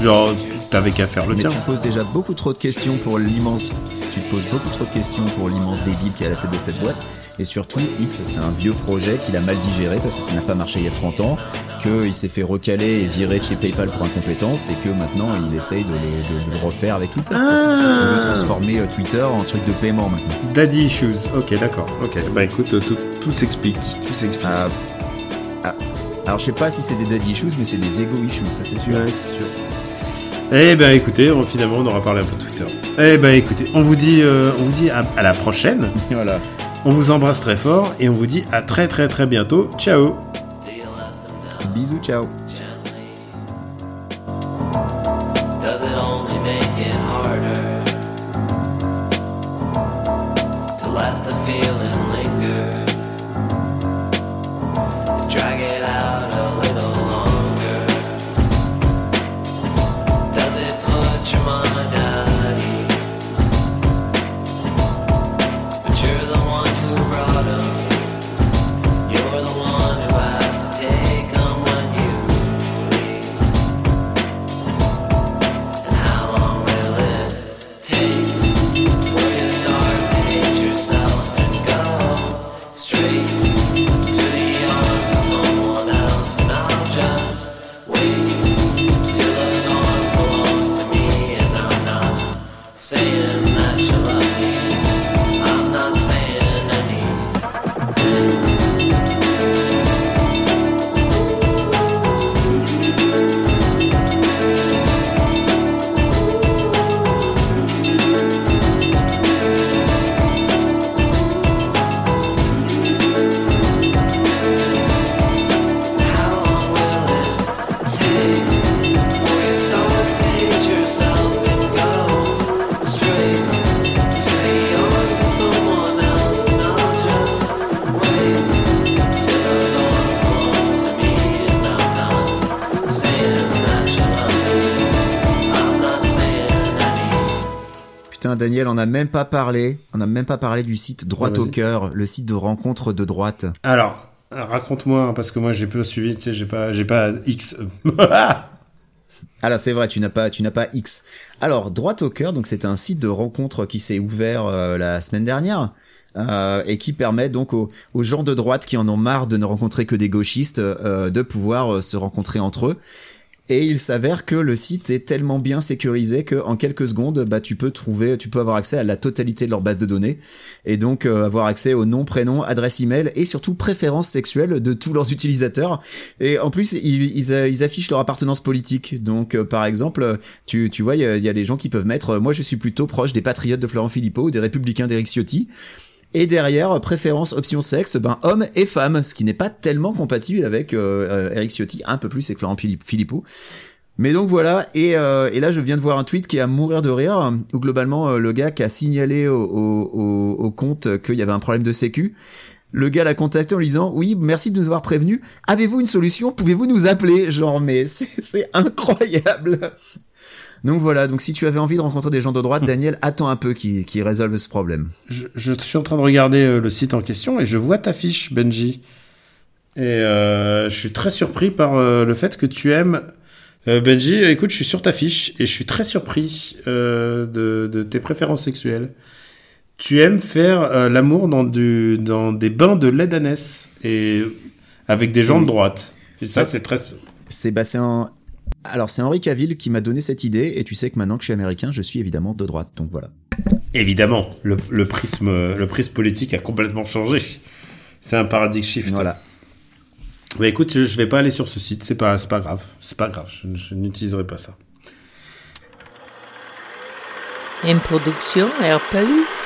Genre, t'avais qu'à faire le Mais tien. tu poses déjà beaucoup trop de questions pour l'immense. Tu te poses beaucoup trop de questions pour l'immense débile qui est à la tête de cette boîte. Et surtout, X, c'est un vieux projet qu'il a mal digéré parce que ça n'a pas marché il y a 30 ans, qu'il s'est fait recaler et virer de chez PayPal pour incompétence et que maintenant il essaye de le, de- de le refaire avec Twitter. Ah. Il veut transformer euh, Twitter en truc de paiement maintenant. Daddy issues. Ok, d'accord. Ok. Bah écoute, euh, tout, tout s'explique. Tout s'explique. Ah, ah. Alors je sais pas si c'est des daddy issues, mais c'est des ego issues, ça c'est sûr. Ouais, c'est sûr. Eh ben écoutez, finalement on aura parlé un peu de Twitter. Eh ben écoutez, on vous dit, euh, on vous dit à, à la prochaine. *laughs* Voilà. On vous embrasse très fort et on vous dit à très très très bientôt. Ciao. Bisous, ciao. Daniel, on n'a même pas parlé. On n'a même pas parlé du site Droite Ah, au cœur, le site de rencontre de droite. Alors, Raconte-moi, hein, parce que moi j'ai peu suivi, tu sais, j'ai pas, j'ai pas X. Alors c'est vrai, tu n'as pas, tu n'as pas X. Alors droite au cœur, donc c'est un site de rencontre qui s'est ouvert euh, la semaine dernière. euh, et qui permet donc aux, aux gens de droite qui en ont marre de ne rencontrer que des gauchistes euh, de pouvoir euh, se rencontrer entre eux. Et il s'avère que le site est tellement bien sécurisé que en quelques secondes, bah tu peux trouver, tu peux avoir accès à la totalité de leur base de données et donc euh, avoir accès au nom, prénom, adresse email et surtout préférences sexuelles de tous leurs utilisateurs. Et en plus, ils, euh, affichent leur appartenance politique. Donc euh, par exemple, tu, tu vois, il y a, des gens qui peuvent mettre, moi je suis plutôt proche des patriotes de Florent Philippot ou des républicains d'Éric Ciotti. Et derrière, préférence option sexe, ben homme et femme, ce qui n'est pas tellement compatible avec euh, euh, Eric Ciotti, un peu plus avec Florent Philipp- Philippot. Mais donc voilà, et, euh, et là je viens de voir un tweet qui est à mourir de rire, où globalement euh, le gars qui a signalé au, au, au, compte qu'il y avait un problème de sécu, le gars l'a contacté en lui disant oui merci de nous avoir prévenu, avez-vous une solution, pouvez-vous nous appeler? Genre mais c'est incroyable donc voilà, donc si tu avais envie de rencontrer des gens de droite, Daniel, attends un peu qu'ils résolvent ce problème. je, je suis en train de regarder euh, le site en question et je vois ta fiche, Benji. Et euh, je suis très surpris par euh, le fait que tu aimes. Euh, Benji, écoute, je suis sur ta fiche et je suis très surpris euh, de, de tes préférences sexuelles. Tu aimes faire l'amour dans, du, dans des bains de lait d'ânesse et avec des gens Oui. de droite. Et ça, Ouais, c'est très. Bah un alors c'est Henri Cavill qui m'a donné cette idée et tu sais que maintenant que je suis américain, je suis évidemment de droite. Donc voilà. Évidemment, le, le prisme, le prisme politique a complètement changé. C'est un paradigme shift. Voilà. Bah écoute, je, je vais pas aller sur ce site, c'est pas, c'est pas grave, c'est pas grave, je, je n'utiliserai pas ça. Une production RPU.